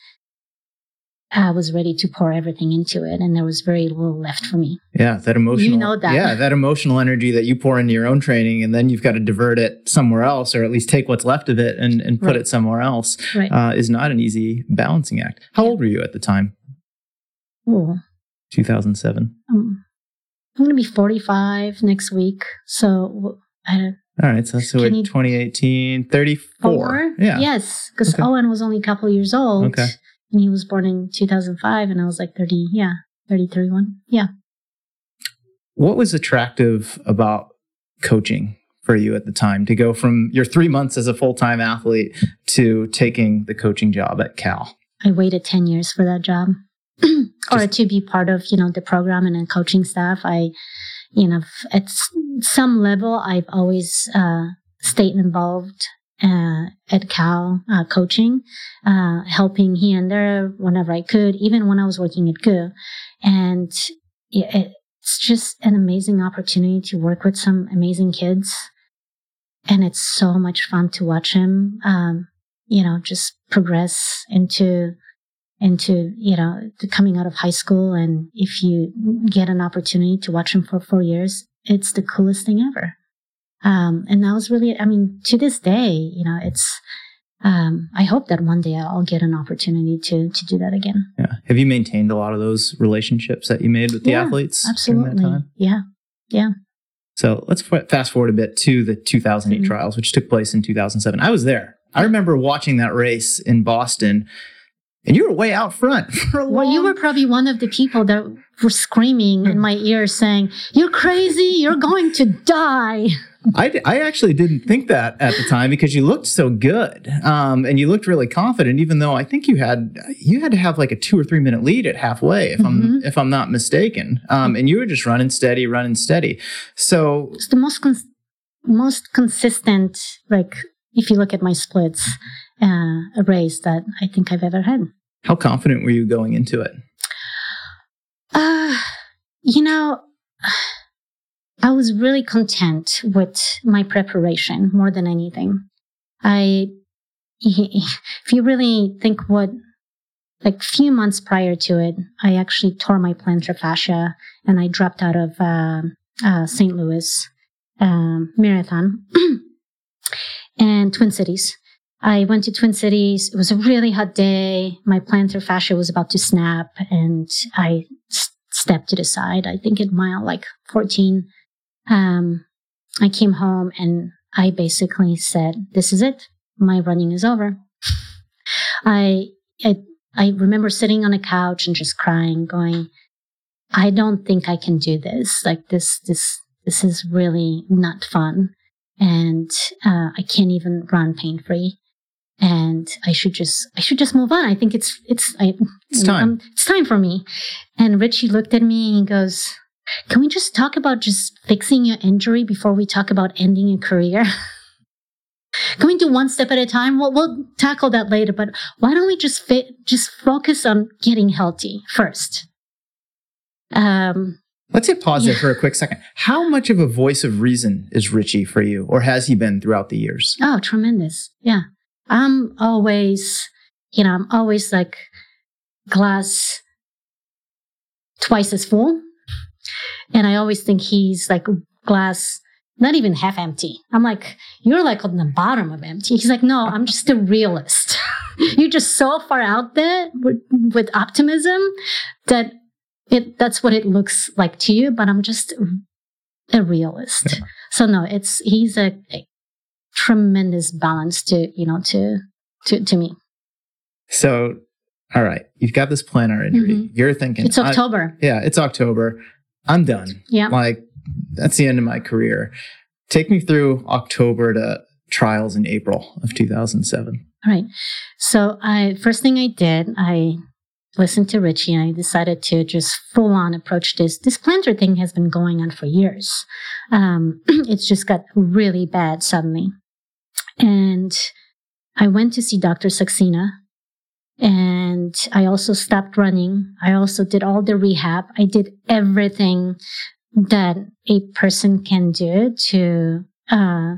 I was ready to pour everything into it and there was very little left for me. Yeah, that emotional. You know that. Yeah, that emotional energy that you pour into your own training, and then you've got to divert it somewhere else, or at least take what's left of it and, and put Right. it somewhere else, Right. uh, is not an easy balancing act. How old were you at the time? Ooh. 2007. Um, I'm going to be 45 next week. So I don't All right, so, so we're 2018, 34. Four? Yeah. Yes, because Okay. Owen was only a couple years old. Okay. And he was born in 2005, and I was like 30, yeah, 30, 31. Yeah. What was attractive about coaching for you at the time to go from your three months as a full time athlete to taking the coaching job at Cal? I waited 10 years for that job or to be part of, you know, the program and the coaching staff. I, you know, at some level, I've always uh, stayed involved uh, at Cal uh, coaching, uh, helping here and there whenever I could, even when I was working at GU. And it, it's just an amazing opportunity to work with some amazing kids. And it's so much fun to watch him, um, you know, just progress into, into, you know, coming out of high school. And if you get an opportunity to watch him for four years, it's the coolest thing ever. Um, and that was really, I mean, to this day, you know, it's, um, I hope that one day I'll get an opportunity to to do that again. Yeah. Have you maintained a lot of those relationships that you made with the yeah, athletes? Absolutely. Yeah. Yeah. So let's fast forward a bit to the 2008 mm-hmm. trials, which took place in 2007. I was there. I remember watching that race in Boston and you were way out front for a long Well, you were probably one of the people that were screaming in my ear saying, You're crazy, you're going to die. I, I actually didn't think that at the time because you looked so good um, and you looked really confident even though I think you had you had to have like a two or three minute lead at halfway if mm-hmm. I'm if I'm not mistaken um, and you were just running steady running steady so it's the most cons- most consistent like if you look at my splits uh, a race that I think I've ever had. How confident were you going into it? Uh, you know, I was really content with my preparation more than anything. I, if you really think what, like few months prior to it, I actually tore my plantar fascia and I dropped out of uh, uh, St. Louis um, marathon and Twin Cities. I went to Twin Cities. It was a really hot day. My plantar fascia was about to snap and I stepped to the side. I think at mile like 14. Um, I came home and I basically said, this is it. My running is over. I, I, I remember sitting on a couch and just crying, going, I don't think I can do this. Like this, this, this is really not fun. And, uh, I can't even run pain free and I should just I should just move on. I think it's it's I, it's time. Um, it's time for me. And Richie looked at me and goes, "Can we just talk about just fixing your injury before we talk about ending your career?" Can we do one step at a time? We'll, we'll tackle that later, but why don't we just fit, just focus on getting healthy first? Um, Let's hit pause yeah. there for a quick second. How much of a voice of reason is Richie for you, or has he been throughout the years? Oh, tremendous. Yeah. I'm always, you know, I'm always like glass twice as full. And I always think he's like glass, not even half empty. I'm like, you're like on the bottom of empty. He's like, no, I'm just a realist. you're just so far out there with, with optimism that it, that's what it looks like to you, but I'm just a realist. Yeah. So no, it's, he's a, a tremendous balance to you know to to to me. So all right you've got this plantar injury mm-hmm. you're thinking it's october. Yeah it's october. I'm done. Yeah. Like that's the end of my career. Take me through october to trials in april of 2007 all right. So i first thing i did i listened to Richie and I decided to just full on approach this. This plantar thing has been going on for years. Um, it's just got really bad suddenly. And I went to see Dr. Saxena and I also stopped running. I also did all the rehab. I did everything that a person can do to, uh,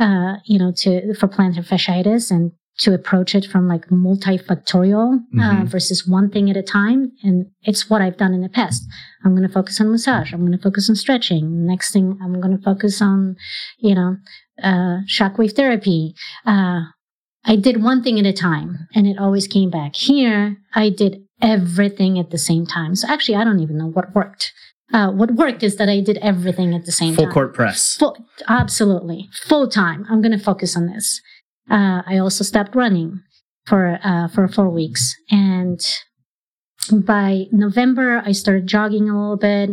uh, you know, to, for plantar fasciitis and to approach it from like multifactorial uh, mm-hmm. uh, versus one thing at a time. And it's what I've done in the past. I'm going to focus on massage. I'm going to focus on stretching. Next thing, I'm going to focus on, you know, uh, shockwave therapy. Uh, I did one thing at a time and it always came back. Here, I did everything at the same time. So actually, I don't even know what worked. Uh, what worked is that I did everything at the same Full time. Full court press. Full, absolutely. Full time. I'm going to focus on this. Uh, I also stopped running for uh, for four weeks, and by November, I started jogging a little bit.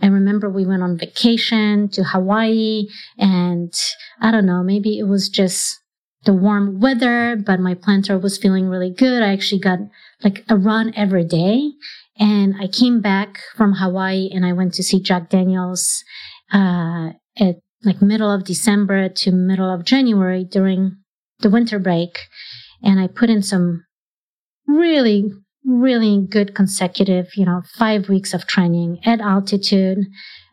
I remember we went on vacation to Hawaii and I don't know, maybe it was just the warm weather, but my plantar was feeling really good. I actually got like a run every day. And I came back from Hawaii and I went to see Jack Daniels, uh, at like middle of December to middle of January during the winter break. And I put in some really really good consecutive, you know, five weeks of training at altitude.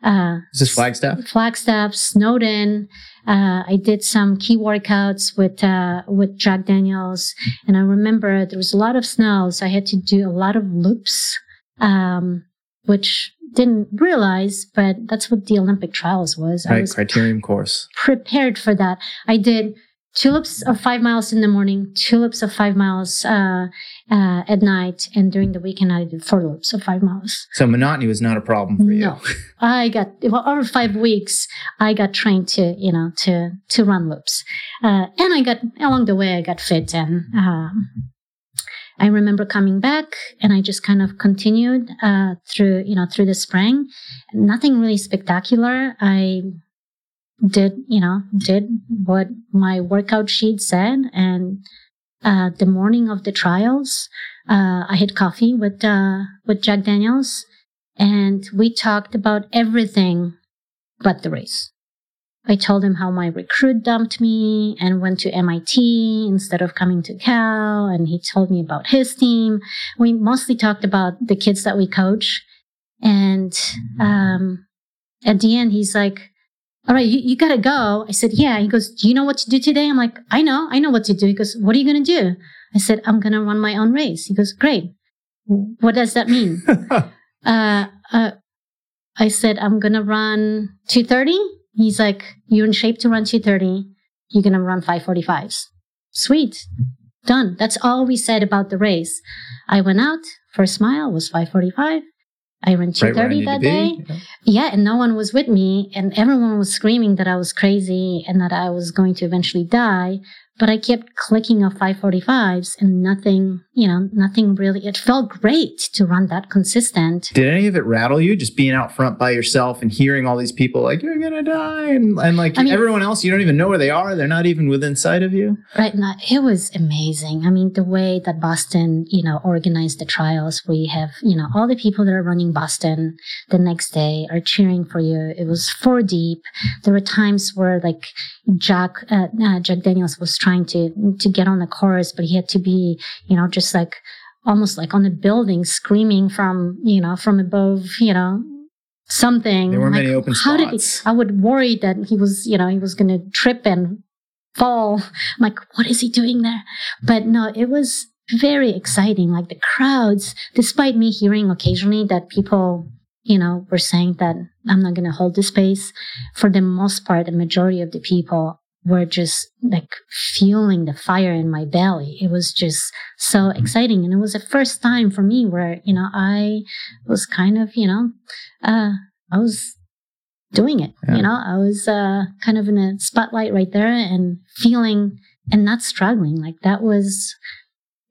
Uh, Is this Flagstaff? Flagstaff, Snowden. Uh, I did some key workouts with uh, with Jack Daniels, and I remember there was a lot of snow, so I had to do a lot of loops, um, which didn't realize, but that's what the Olympic trials was. Right, I was criterium course. Prepared for that. I did tulips of five miles in the morning, tulips of five miles uh, uh, at night, and during the weekend I did four loops of five miles. So monotony was not a problem for no. you. I got well over five weeks. I got trained to you know to to run loops, uh, and I got along the way I got fit and. Um, I remember coming back and I just kind of continued uh, through, you know, through the spring. Nothing really spectacular. I did you know did what my workout sheet said and uh, the morning of the trials uh, i had coffee with uh, with jack daniels and we talked about everything but the race. I told him how my recruit dumped me and went to mit instead of coming to cal and he told me about his team. We mostly talked about the kids that we coach and um, at the end he's like all right, you, you gotta go. I said, yeah. He goes, do you know what to do today? I'm like, I know, I know what to do. He goes, what are you gonna do? I said, I'm gonna run my own race. He goes, great. What does that mean? uh, uh, I said, I'm gonna run 230. He's like, you're in shape to run 230. You're gonna run 545s. Sweet. Done. That's all we said about the race. I went out. First mile was 545. I ran 230 right that day. Yeah. yeah, and no one was with me, and everyone was screaming that I was crazy and that I was going to eventually die but I kept clicking off 545s and nothing, you know, nothing really. It felt great to run that consistent. Did any of it rattle you just being out front by yourself and hearing all these people like, you're going to die? And, and like I mean, everyone else, you don't even know where they are. They're not even within sight of you. Right. Now, it was amazing. I mean, the way that Boston, you know, organized the trials, we have, you know, all the people that are running Boston the next day are cheering for you. It was four deep. There were times where like Jack, uh, uh, Jack Daniels was trying to to get on the chorus, but he had to be, you know, just like almost like on the building, screaming from you know from above, you know, something. There were like, many open how spots. Did he, I would worry that he was, you know, he was going to trip and fall. I'm like, what is he doing there? But no, it was very exciting. Like the crowds, despite me hearing occasionally that people you know, were saying that I'm not going to hold the space. For the most part, the majority of the people were just like fueling the fire in my belly. It was just so exciting. And it was the first time for me where, you know, I was kind of, you know, uh, I was doing it. Yeah. You know, I was uh, kind of in a spotlight right there and feeling and not struggling. Like that was,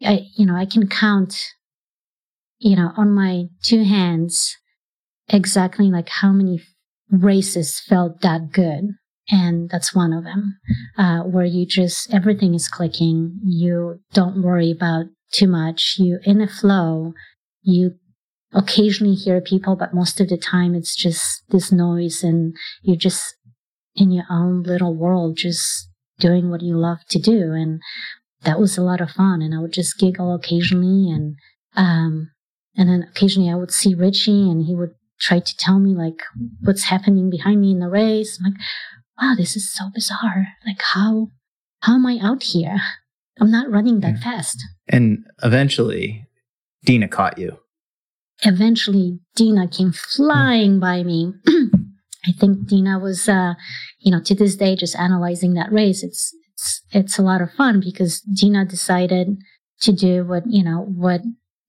I, you know, I can count, you know, on my two hands exactly like how many races felt that good. And that's one of them, uh, where you just, everything is clicking. You don't worry about too much. You in a flow. You occasionally hear people, but most of the time it's just this noise and you're just in your own little world, just doing what you love to do. And that was a lot of fun. And I would just giggle occasionally and, um, and then occasionally I would see Richie and he would try to tell me like what's happening behind me in the race. I'm like, wow, this is so bizarre. Like how how am I out here? I'm not running that yeah. fast. And eventually Deena caught you. Eventually Deena came flying by me. I think Deena was uh, you know, to this day just analyzing that race. It's it's it's a lot of fun because Deena decided to do what, you know, what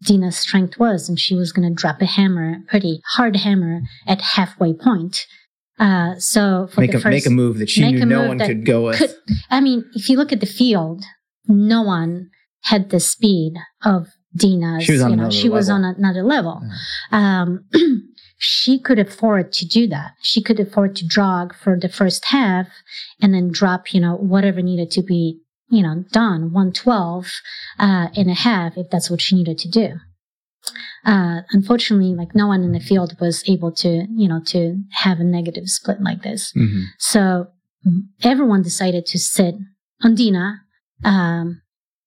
Deena's strength was, and she was going to drop a hammer, pretty hard hammer, at halfway point. Uh, so make a, first, make a move that she knew no one could go with. Could, I mean, if you look at the field, no one had the speed of Deena's. She was on you know, another she was on level. another level. Um, she could afford to do that. She could afford to jog for the first half and then drop, you know, whatever needed to be, you know, done, 112 uh, in a half if that's what she needed to do. Uh, unfortunately, like no one in the field was able to, you know, to have a negative split like this. Mhm. So mm, everyone decided to sit on Deena um,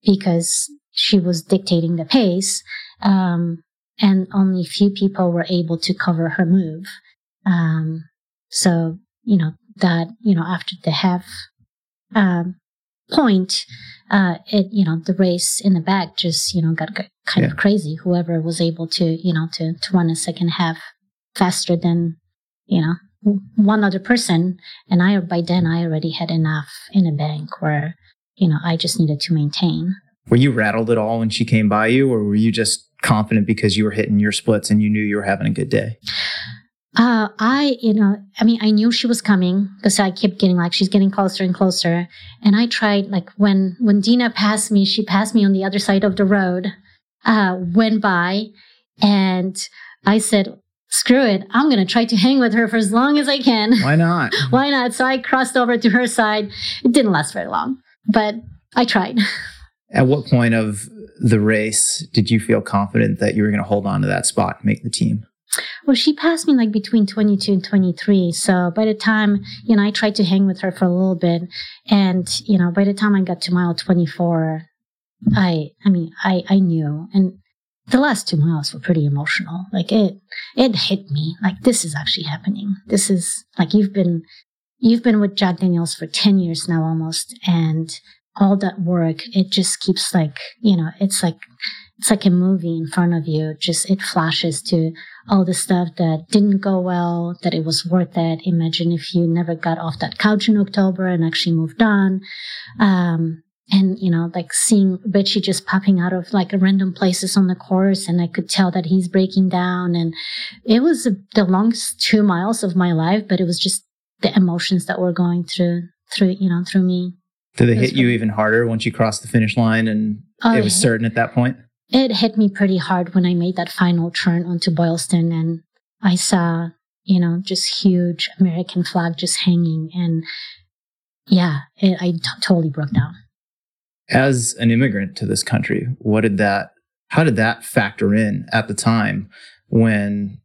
because she was dictating the pace, um, and only few people were able to cover her move. Um, so you know that you know after the half um, point, uh, it you know the race in the back just you know got, got kind Yeah. of crazy. Whoever was able to you know to to run a second half faster than you know one other person and i by then i already had enough in a bank where you know i just needed to maintain Were you rattled at all when she came by you, or were you just confident because you were hitting your splits and you knew you were having a good day? Uh i you know i mean i knew she was coming because i kept getting like she's getting closer and closer and i tried like when when deena passed me she passed me on the other side of the road uh went by and i said screw it i'm gonna try to hang with her for as long as i can Why not? why not? So I crossed over to her side. It didn't last very long, but I tried. At what point of the race did you feel confident that you were going to hold on to that spot and make the team? Well, she passed me like between 22 and 23. So by the time, you know, I tried to hang with her for a little bit. And, you know, by the time I got to mile 24, I, I mean, I, I knew. And the last two miles were pretty emotional. Like it, it hit me like this is actually happening. This is like you've been, you've been with Jack Daniels for 10 years now almost. And all that work, it just keeps like, you know, it's like, it's like a movie in front of you. Just it flashes to all the stuff that didn't go well, that it was worth it. Imagine if you never got off that couch in October and actually moved on. Um, and, you know, like seeing Richie just popping out of like random places on the course. And I could tell that he's breaking down. And it was the longest two miles of my life, but it was just the emotions that were going through, through, you know, through me. Did they hit you even harder once you crossed the finish line and Oh, it was yeah. certain at that point? It hit me pretty hard when I made that final turn onto Boylston and I saw, you know, just huge American flag just hanging. And yeah, it, I t- totally broke down. As an immigrant to this country, what did that, how did that factor in at the time when,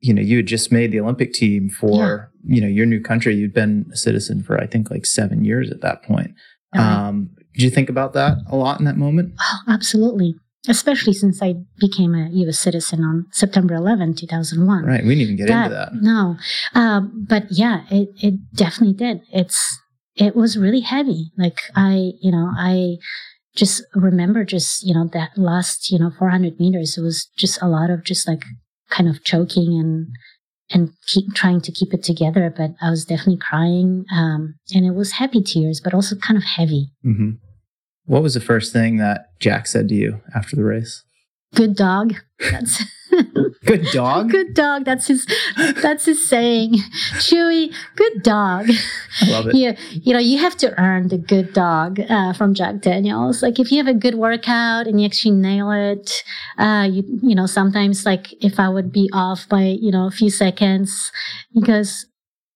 you know, you had just made the Olympic team for, you know, your new country? You'd been a citizen for, I think, like seven years at that point. Uh, Um, did you think about that a lot in that moment? oh, absolutely. Especially since I became a U.S. citizen on September 11, 2001. Right. We didn't even get into that. No. Um, but yeah, it, it definitely did. It's, it was really heavy. Like I, you know, I just remember just, you know, that last, you know, 400 meters, it was just a lot of just like kind of choking and, and keep trying to keep it together. But I was definitely crying. Um, and it was happy tears, but also kind of heavy. hmm What was the first thing that Jack said to you after the race? Good dog. That's Good dog. good dog. That's his, that's his saying. Chewy, good dog. I love it. you, you know, you have to earn the good dog uh, from Jack Daniels. Like if you have a good workout and you actually nail it, uh, you, you know, sometimes like if I would be off by, you know, a few seconds, he goes,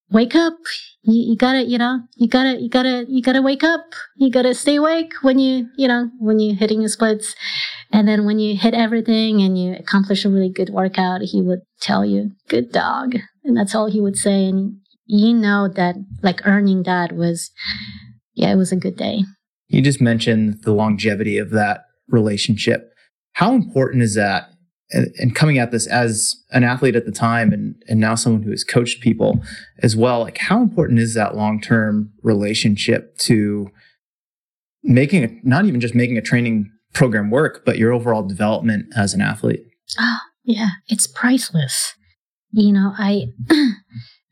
wake up. You, you gotta, you know, you gotta, you gotta, you gotta wake up. You gotta stay awake when you, you know, when you're hitting your splits. And then when you hit everything and you accomplish a really good workout, he would tell you, good dog. And that's all he would say. And you know that like earning that was, yeah, it was a good day. You just mentioned the longevity of that relationship. How important is that? And, and coming at this as an athlete at the time and, and now someone who has coached people as well, like how important is that long term relationship to making a, not even just making a training program work, but your overall development as an athlete? Oh, yeah, it's priceless. You know, I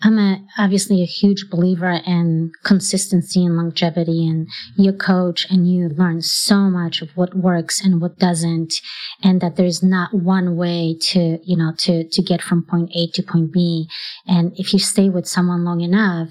I'm a obviously a huge believer in consistency and longevity and you coach and you learn so much of what works and what doesn't and that there's not one way to, you know, to to get from point A to point B. And if you stay with someone long enough,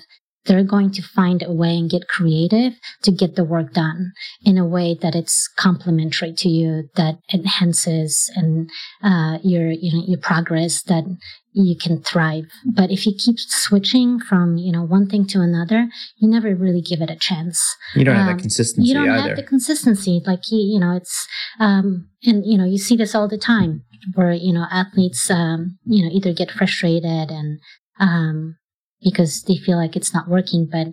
they're going to find a way and get creative to get the work done in a way that it's complementary to you, that enhances and uh, your you know your progress, that you can thrive. But if you keep switching from you know one thing to another, you never really give it a chance. You don't have Um, that consistency you don't either. have the consistency like you, you know it's um and you know you see this all the time where you know athletes um you know either get frustrated and um because they feel like it's not working but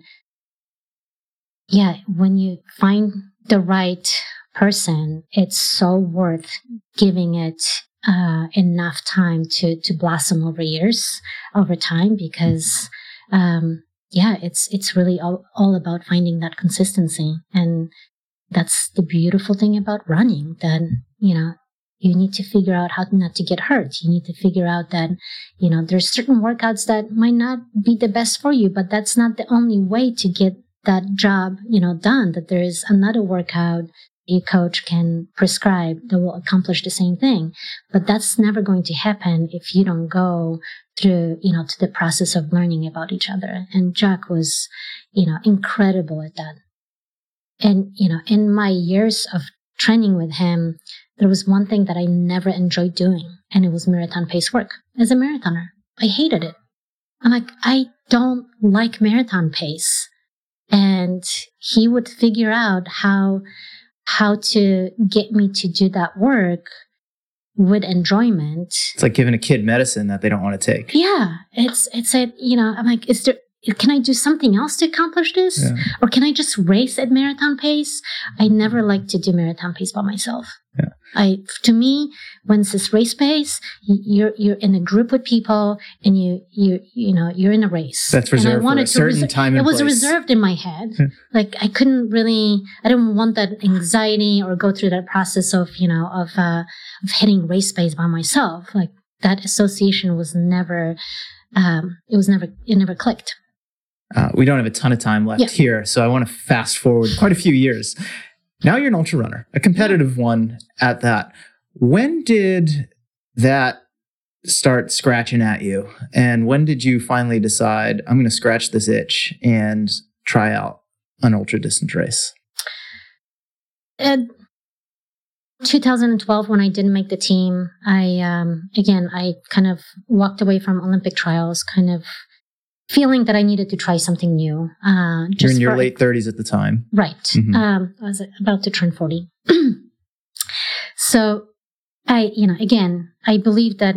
yeah when you find the right person it's so worth giving it uh enough time to to blossom over years over time because um yeah it's it's really all, all about finding that consistency. And that's the beautiful thing about running that you know you need to figure out how not to get hurt. You need to figure out that you know there's certain workouts that might not be the best for you but that's not the only way to get that job you know done that there is another workout a coach can prescribe that will accomplish the same thing. But that's never going to happen if you don't go through you know to the process of learning about each other. And jack was you know incredible at that. And, you know, in my years of training with him, there was one thing that I never enjoyed doing, and it was marathon pace work. As a marathoner, I hated it. I'm like, I don't like marathon pace. And he would figure out how, how to get me to do that work with enjoyment. It's like giving a kid medicine that they don't want to take. Yeah, it's, it's a, you know, I'm like, is there, can I do something else to accomplish this? Yeah. Or can I just race at marathon pace? I never like to do marathon pace by myself. Yeah. I, to me, when it's this race pace, you're you're in a group with people, and you you you know you're in a race. That's And I reserved for wanted a to certain reser- time It was place. reserved in my head. Yeah. Like I couldn't really, I didn't want that anxiety or go through that process of you know of uh, of hitting race pace by myself. Like that association was never, um, it was never, it never clicked. Uh, we don't have a ton of time left Yeah. here, so I want to fast forward quite a few years. Now you're an ultra runner, a competitive one at that. When did that start scratching at you? And when did you finally decide, I'm going to scratch this itch and try out an ultra distance race? In 2012, when I didn't make the team, I um, again I kind of walked away from Olympic trials, kind of feeling that I needed to try something new. Uh, just You're in your for- late 30s at the time. right? Mhm. Um, I was about to turn 40, so I, you know, again, I believe that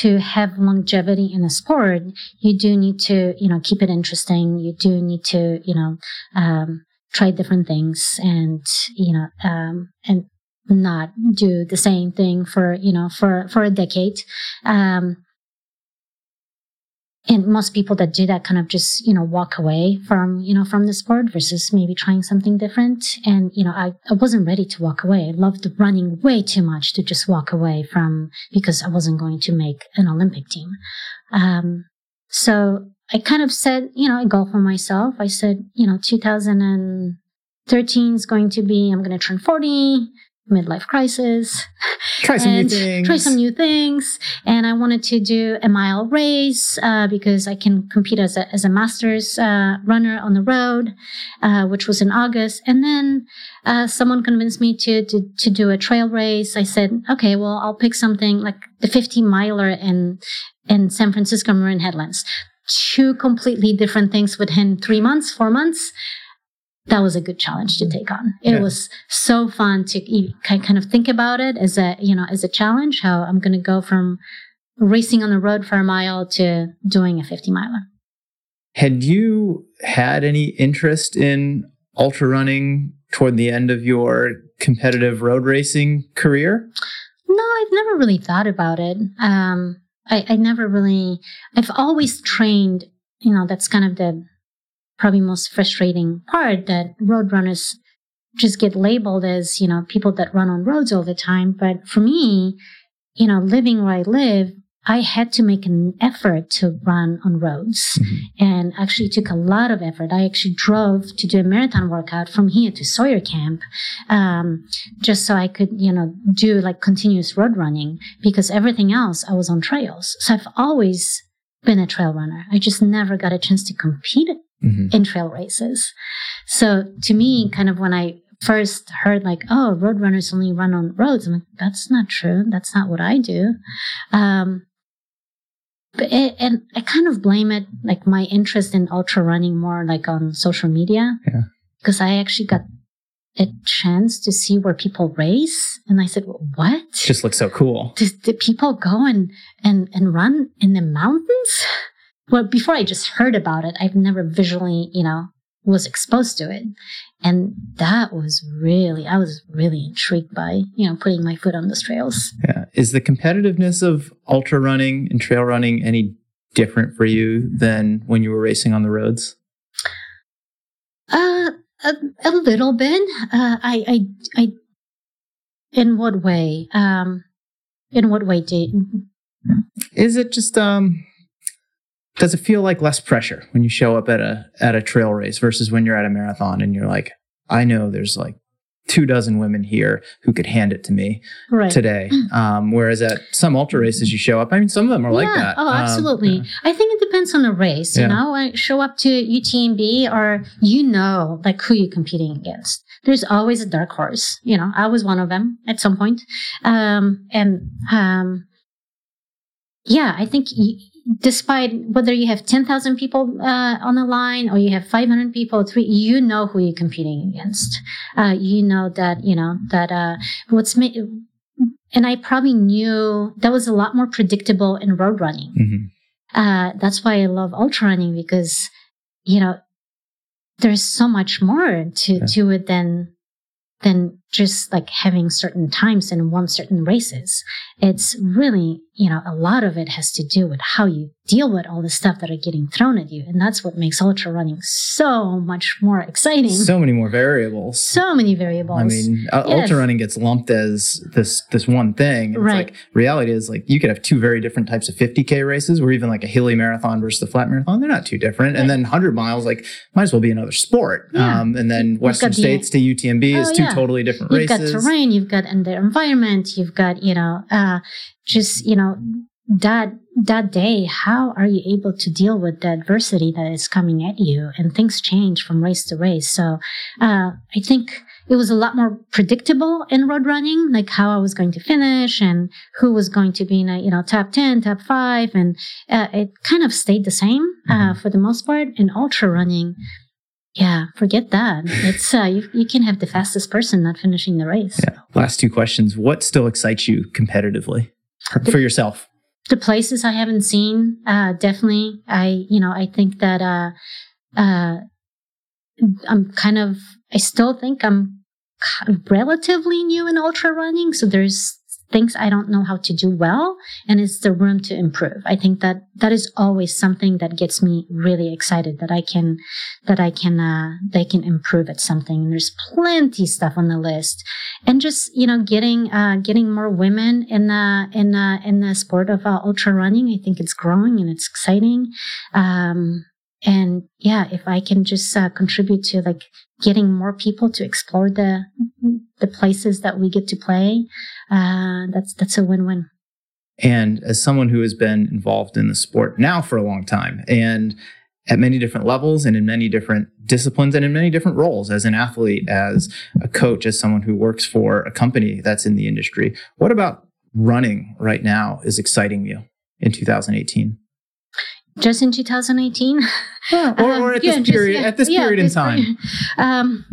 to have longevity in a sport, you do need to, you know, keep it interesting. You do need to, you know, um, try different things and, you know, um, and not do the same thing for, you know, for, for a decade. Um, and most people that do that kind of just you know walk away from you know from the sport versus maybe trying something different. And you know i, I wasn't ready to walk away. I loved running way too much to just walk away from because i wasn't going to make an olympic team. Um, so i kind of said you know a goal for myself. I said you know 2013 is going to be i'm going to turn 40 midlife crisis Try some new things. Try some new things. And I wanted to do a mile race uh, because I can compete as a, as a master's uh, runner on the road, uh, which was in August. And then uh, someone convinced me to, to to do a trail race. I said, okay, well, I'll pick something like the 50 miler in in San Francisco Marin Headlands. Two completely different things within three months, four months that was a good challenge to take on. It Yeah. was so fun to kind of think about it as a, you know, as a challenge, how I'm going to go from racing on the road for a mile to doing a 50 miler. Had you had any interest in ultra running toward the end of your competitive road racing career? No, I've never really thought about it. Um, I, I never really, I've always trained, you know, that's kind of the probably most frustrating part that road runners just get labeled as, you know, people that run on roads all the time. But for me, you know, living where I live, I had to make an effort to run on roads and actually took a lot of effort. I actually drove to do a marathon workout from here to Sawyer Camp, um, just so I could, you know, do like continuous road running because everything else I was on trails. So I've always been a trail runner. I just never got a chance to compete Mhm. in trail races. So to me, kind of when I first heard like, oh, road runners only run on roads, I'm like, that's not true. That's not what I do. Um, but it, and I kind of blame it like my interest in ultra running more like on social media. Yeah. Because I actually got a chance to see where people race, and I said, "What? Just looks so cool. Did, did people go and and and run in the mountains?" Well, before I just heard about it, I've never visually, you know, was exposed to it, and that was really, I was really intrigued by, you know, putting my foot on those trails. Yeah. Is the competitiveness of ultra running and trail running any different for you than when you were racing on the roads? Uh, a, a little bit. Uh, I, I, I. In what way? Um, in what way do? Is it just um does it feel like less pressure when you show up at a at a trail race versus when you're at a marathon and you're like, I know there's like two dozen women here who could hand it to me Right. today. Um, whereas at some ultra races you show up, I mean some of them are like yeah. that. Oh, Um, absolutely. yeah. I think it depends on the race. Yeah. You know, I show up to UTMB or you know, like who you're competing against. There's always a dark horse. You know, I was one of them at some point. Um, and um, yeah, I think y- despite whether you have 10,000 people uh, on the line or you have 500 people, three, you know who you're competing against. Uh, you know that, you know, that uh, what's ma- and I probably knew that was a lot more predictable in road running. Mhm. Uh, that's why I love ultra running because, you know, there's so much more to, Yeah. to it than, than just like having certain times and one certain races. It's really, you know, a lot of it has to do with how you deal with all the stuff that are getting thrown at you. And that's what makes ultra running so much more exciting. So, many more variables. So many variables. I mean, uh, Yes. ultra running gets lumped as this this one thing. Right. Like reality is like you could have two very different types of 50k races, or even like a hilly marathon versus the flat marathon. They're not too different. And then 100 miles, like might as well be another sport. Yeah. Um, and then Western the- States to UTMB is two yeah. totally different you've races. got terrain, you've got and the environment, you've got, you know, uh, just, you know, that, that day, how are you able to deal with the adversity that is coming at you? And things change from race to race. So, uh, I think it was a lot more predictable in road running, like how I was going to finish and who was going to be in a, you know, top 10, top five. And, uh, it kind of stayed the same, uh, Mhm. for the most part. In ultra running, yeah, forget that. It's uh, you, you can have the fastest person not finishing the race. Yeah. Last two questions. What still excites you competitively for yourself? The places I haven't seen, uh, definitely. I, you know, I think that uh, uh, I'm kind of. I still think I'm relatively new in ultra running, so there's things I don't know how to do well, and it's the room to improve. I think that that is always something that gets me really excited that I can that I can uh, they can improve at something. And there's plenty stuff on the list, and just you know getting uh, getting more women in the in uh, in the sport of uh, ultra running. I think it's growing and it's exciting. Um, and yeah, if I can just uh, contribute to like getting more people to explore the the places that we get to play, uh, that's that's a win win. And as someone who has been involved in the sport now for a long time and at many different levels and in many different disciplines and in many different roles as an athlete, as a coach, as someone who works for a company that's in the industry, what about running right now is exciting you in 2018? Just in 2018. or, Um, or at yeah, this just- period, yeah, at this yeah, period in this time. period. Um,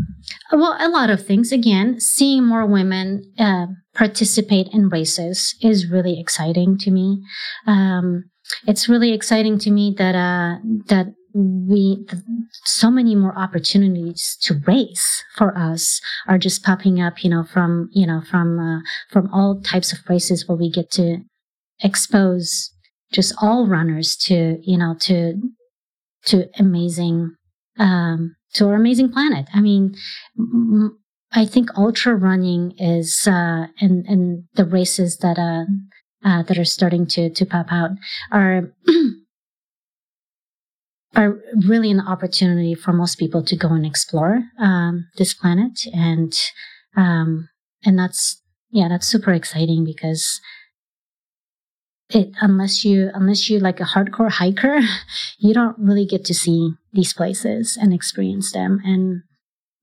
well, a lot of things. Again, seeing more women uh, participate in races is really exciting to me. Um, it's really exciting to me that uh, that we so many more opportunities to race for us are just popping up. You know, from you know from uh, from all types of races where we get to expose just all runners to you know to to amazing um to our amazing planet. I mean i think ultra running is uh and and the races that uh, uh that are starting to to pop out are are really an opportunity for most people to go and explore um this planet. And um and that's yeah that's super exciting because it unless you unless you like a hardcore hiker, you don't really get to see these places and experience them. And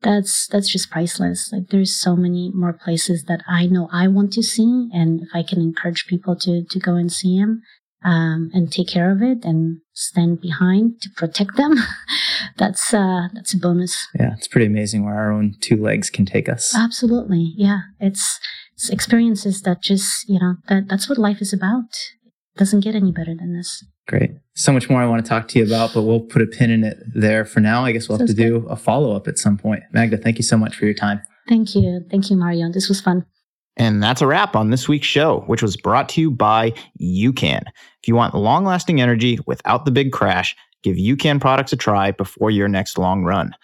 that's that's just priceless. Like there's so many more places that I know I want to see, and if I can encourage people to to go and see them um, and take care of it and stand behind to protect them, that's uh, that's a bonus. Yeah, it's pretty amazing where our own two legs can take us. Absolutely, yeah. It's it's experiences that just you know that that's what life is about. It doesn't get any better than this. Great. So much more I want to talk to you about, but we'll put a pin in it there for now. I guess we'll have Sounds to do a follow up at some point. Magda, thank you so much for your time. Thank you, thank you, Mario. This was fun. And that's a wrap on this week's show, which was brought to you by UCAN. If you want long lasting energy without the big crash, give UCAN products a try before your next long run.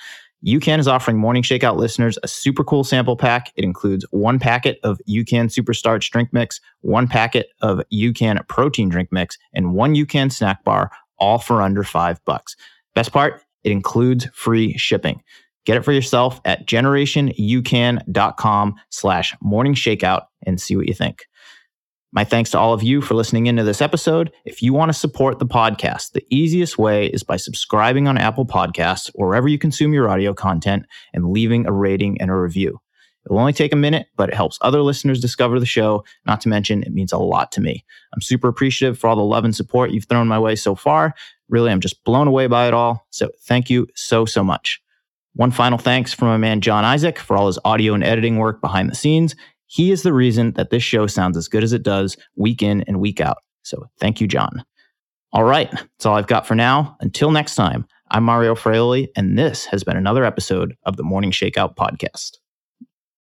UCAN is offering Morning Shakeout listeners a super cool sample pack. It includes one packet of UCAN Super Starch drink mix, one packet of UCAN protein drink mix, and one UCAN snack bar, all for under five bucks. Best part, it includes free shipping. Get it for yourself at generationucan.com slash morning shakeout and see what you think. My thanks to all of you for listening into this episode. If you want to support the podcast, the easiest way is by subscribing on Apple Podcasts or wherever you consume your audio content and leaving a rating and a review. It'll only take a minute, but it helps other listeners discover the show. Not to mention, it means a lot to me. I'm super appreciative for all the love and support you've thrown my way so far. Really, I'm just blown away by it all. So thank you so, so much. One final thanks from my man John Isaac for all his audio and editing work behind the scenes. He is the reason that this show sounds as good as it does week in and week out. So thank you, John. All right, that's all I've got for now. Until next time, I'm Mario Fraioli, and this has been another episode of the Morning Shakeout Podcast.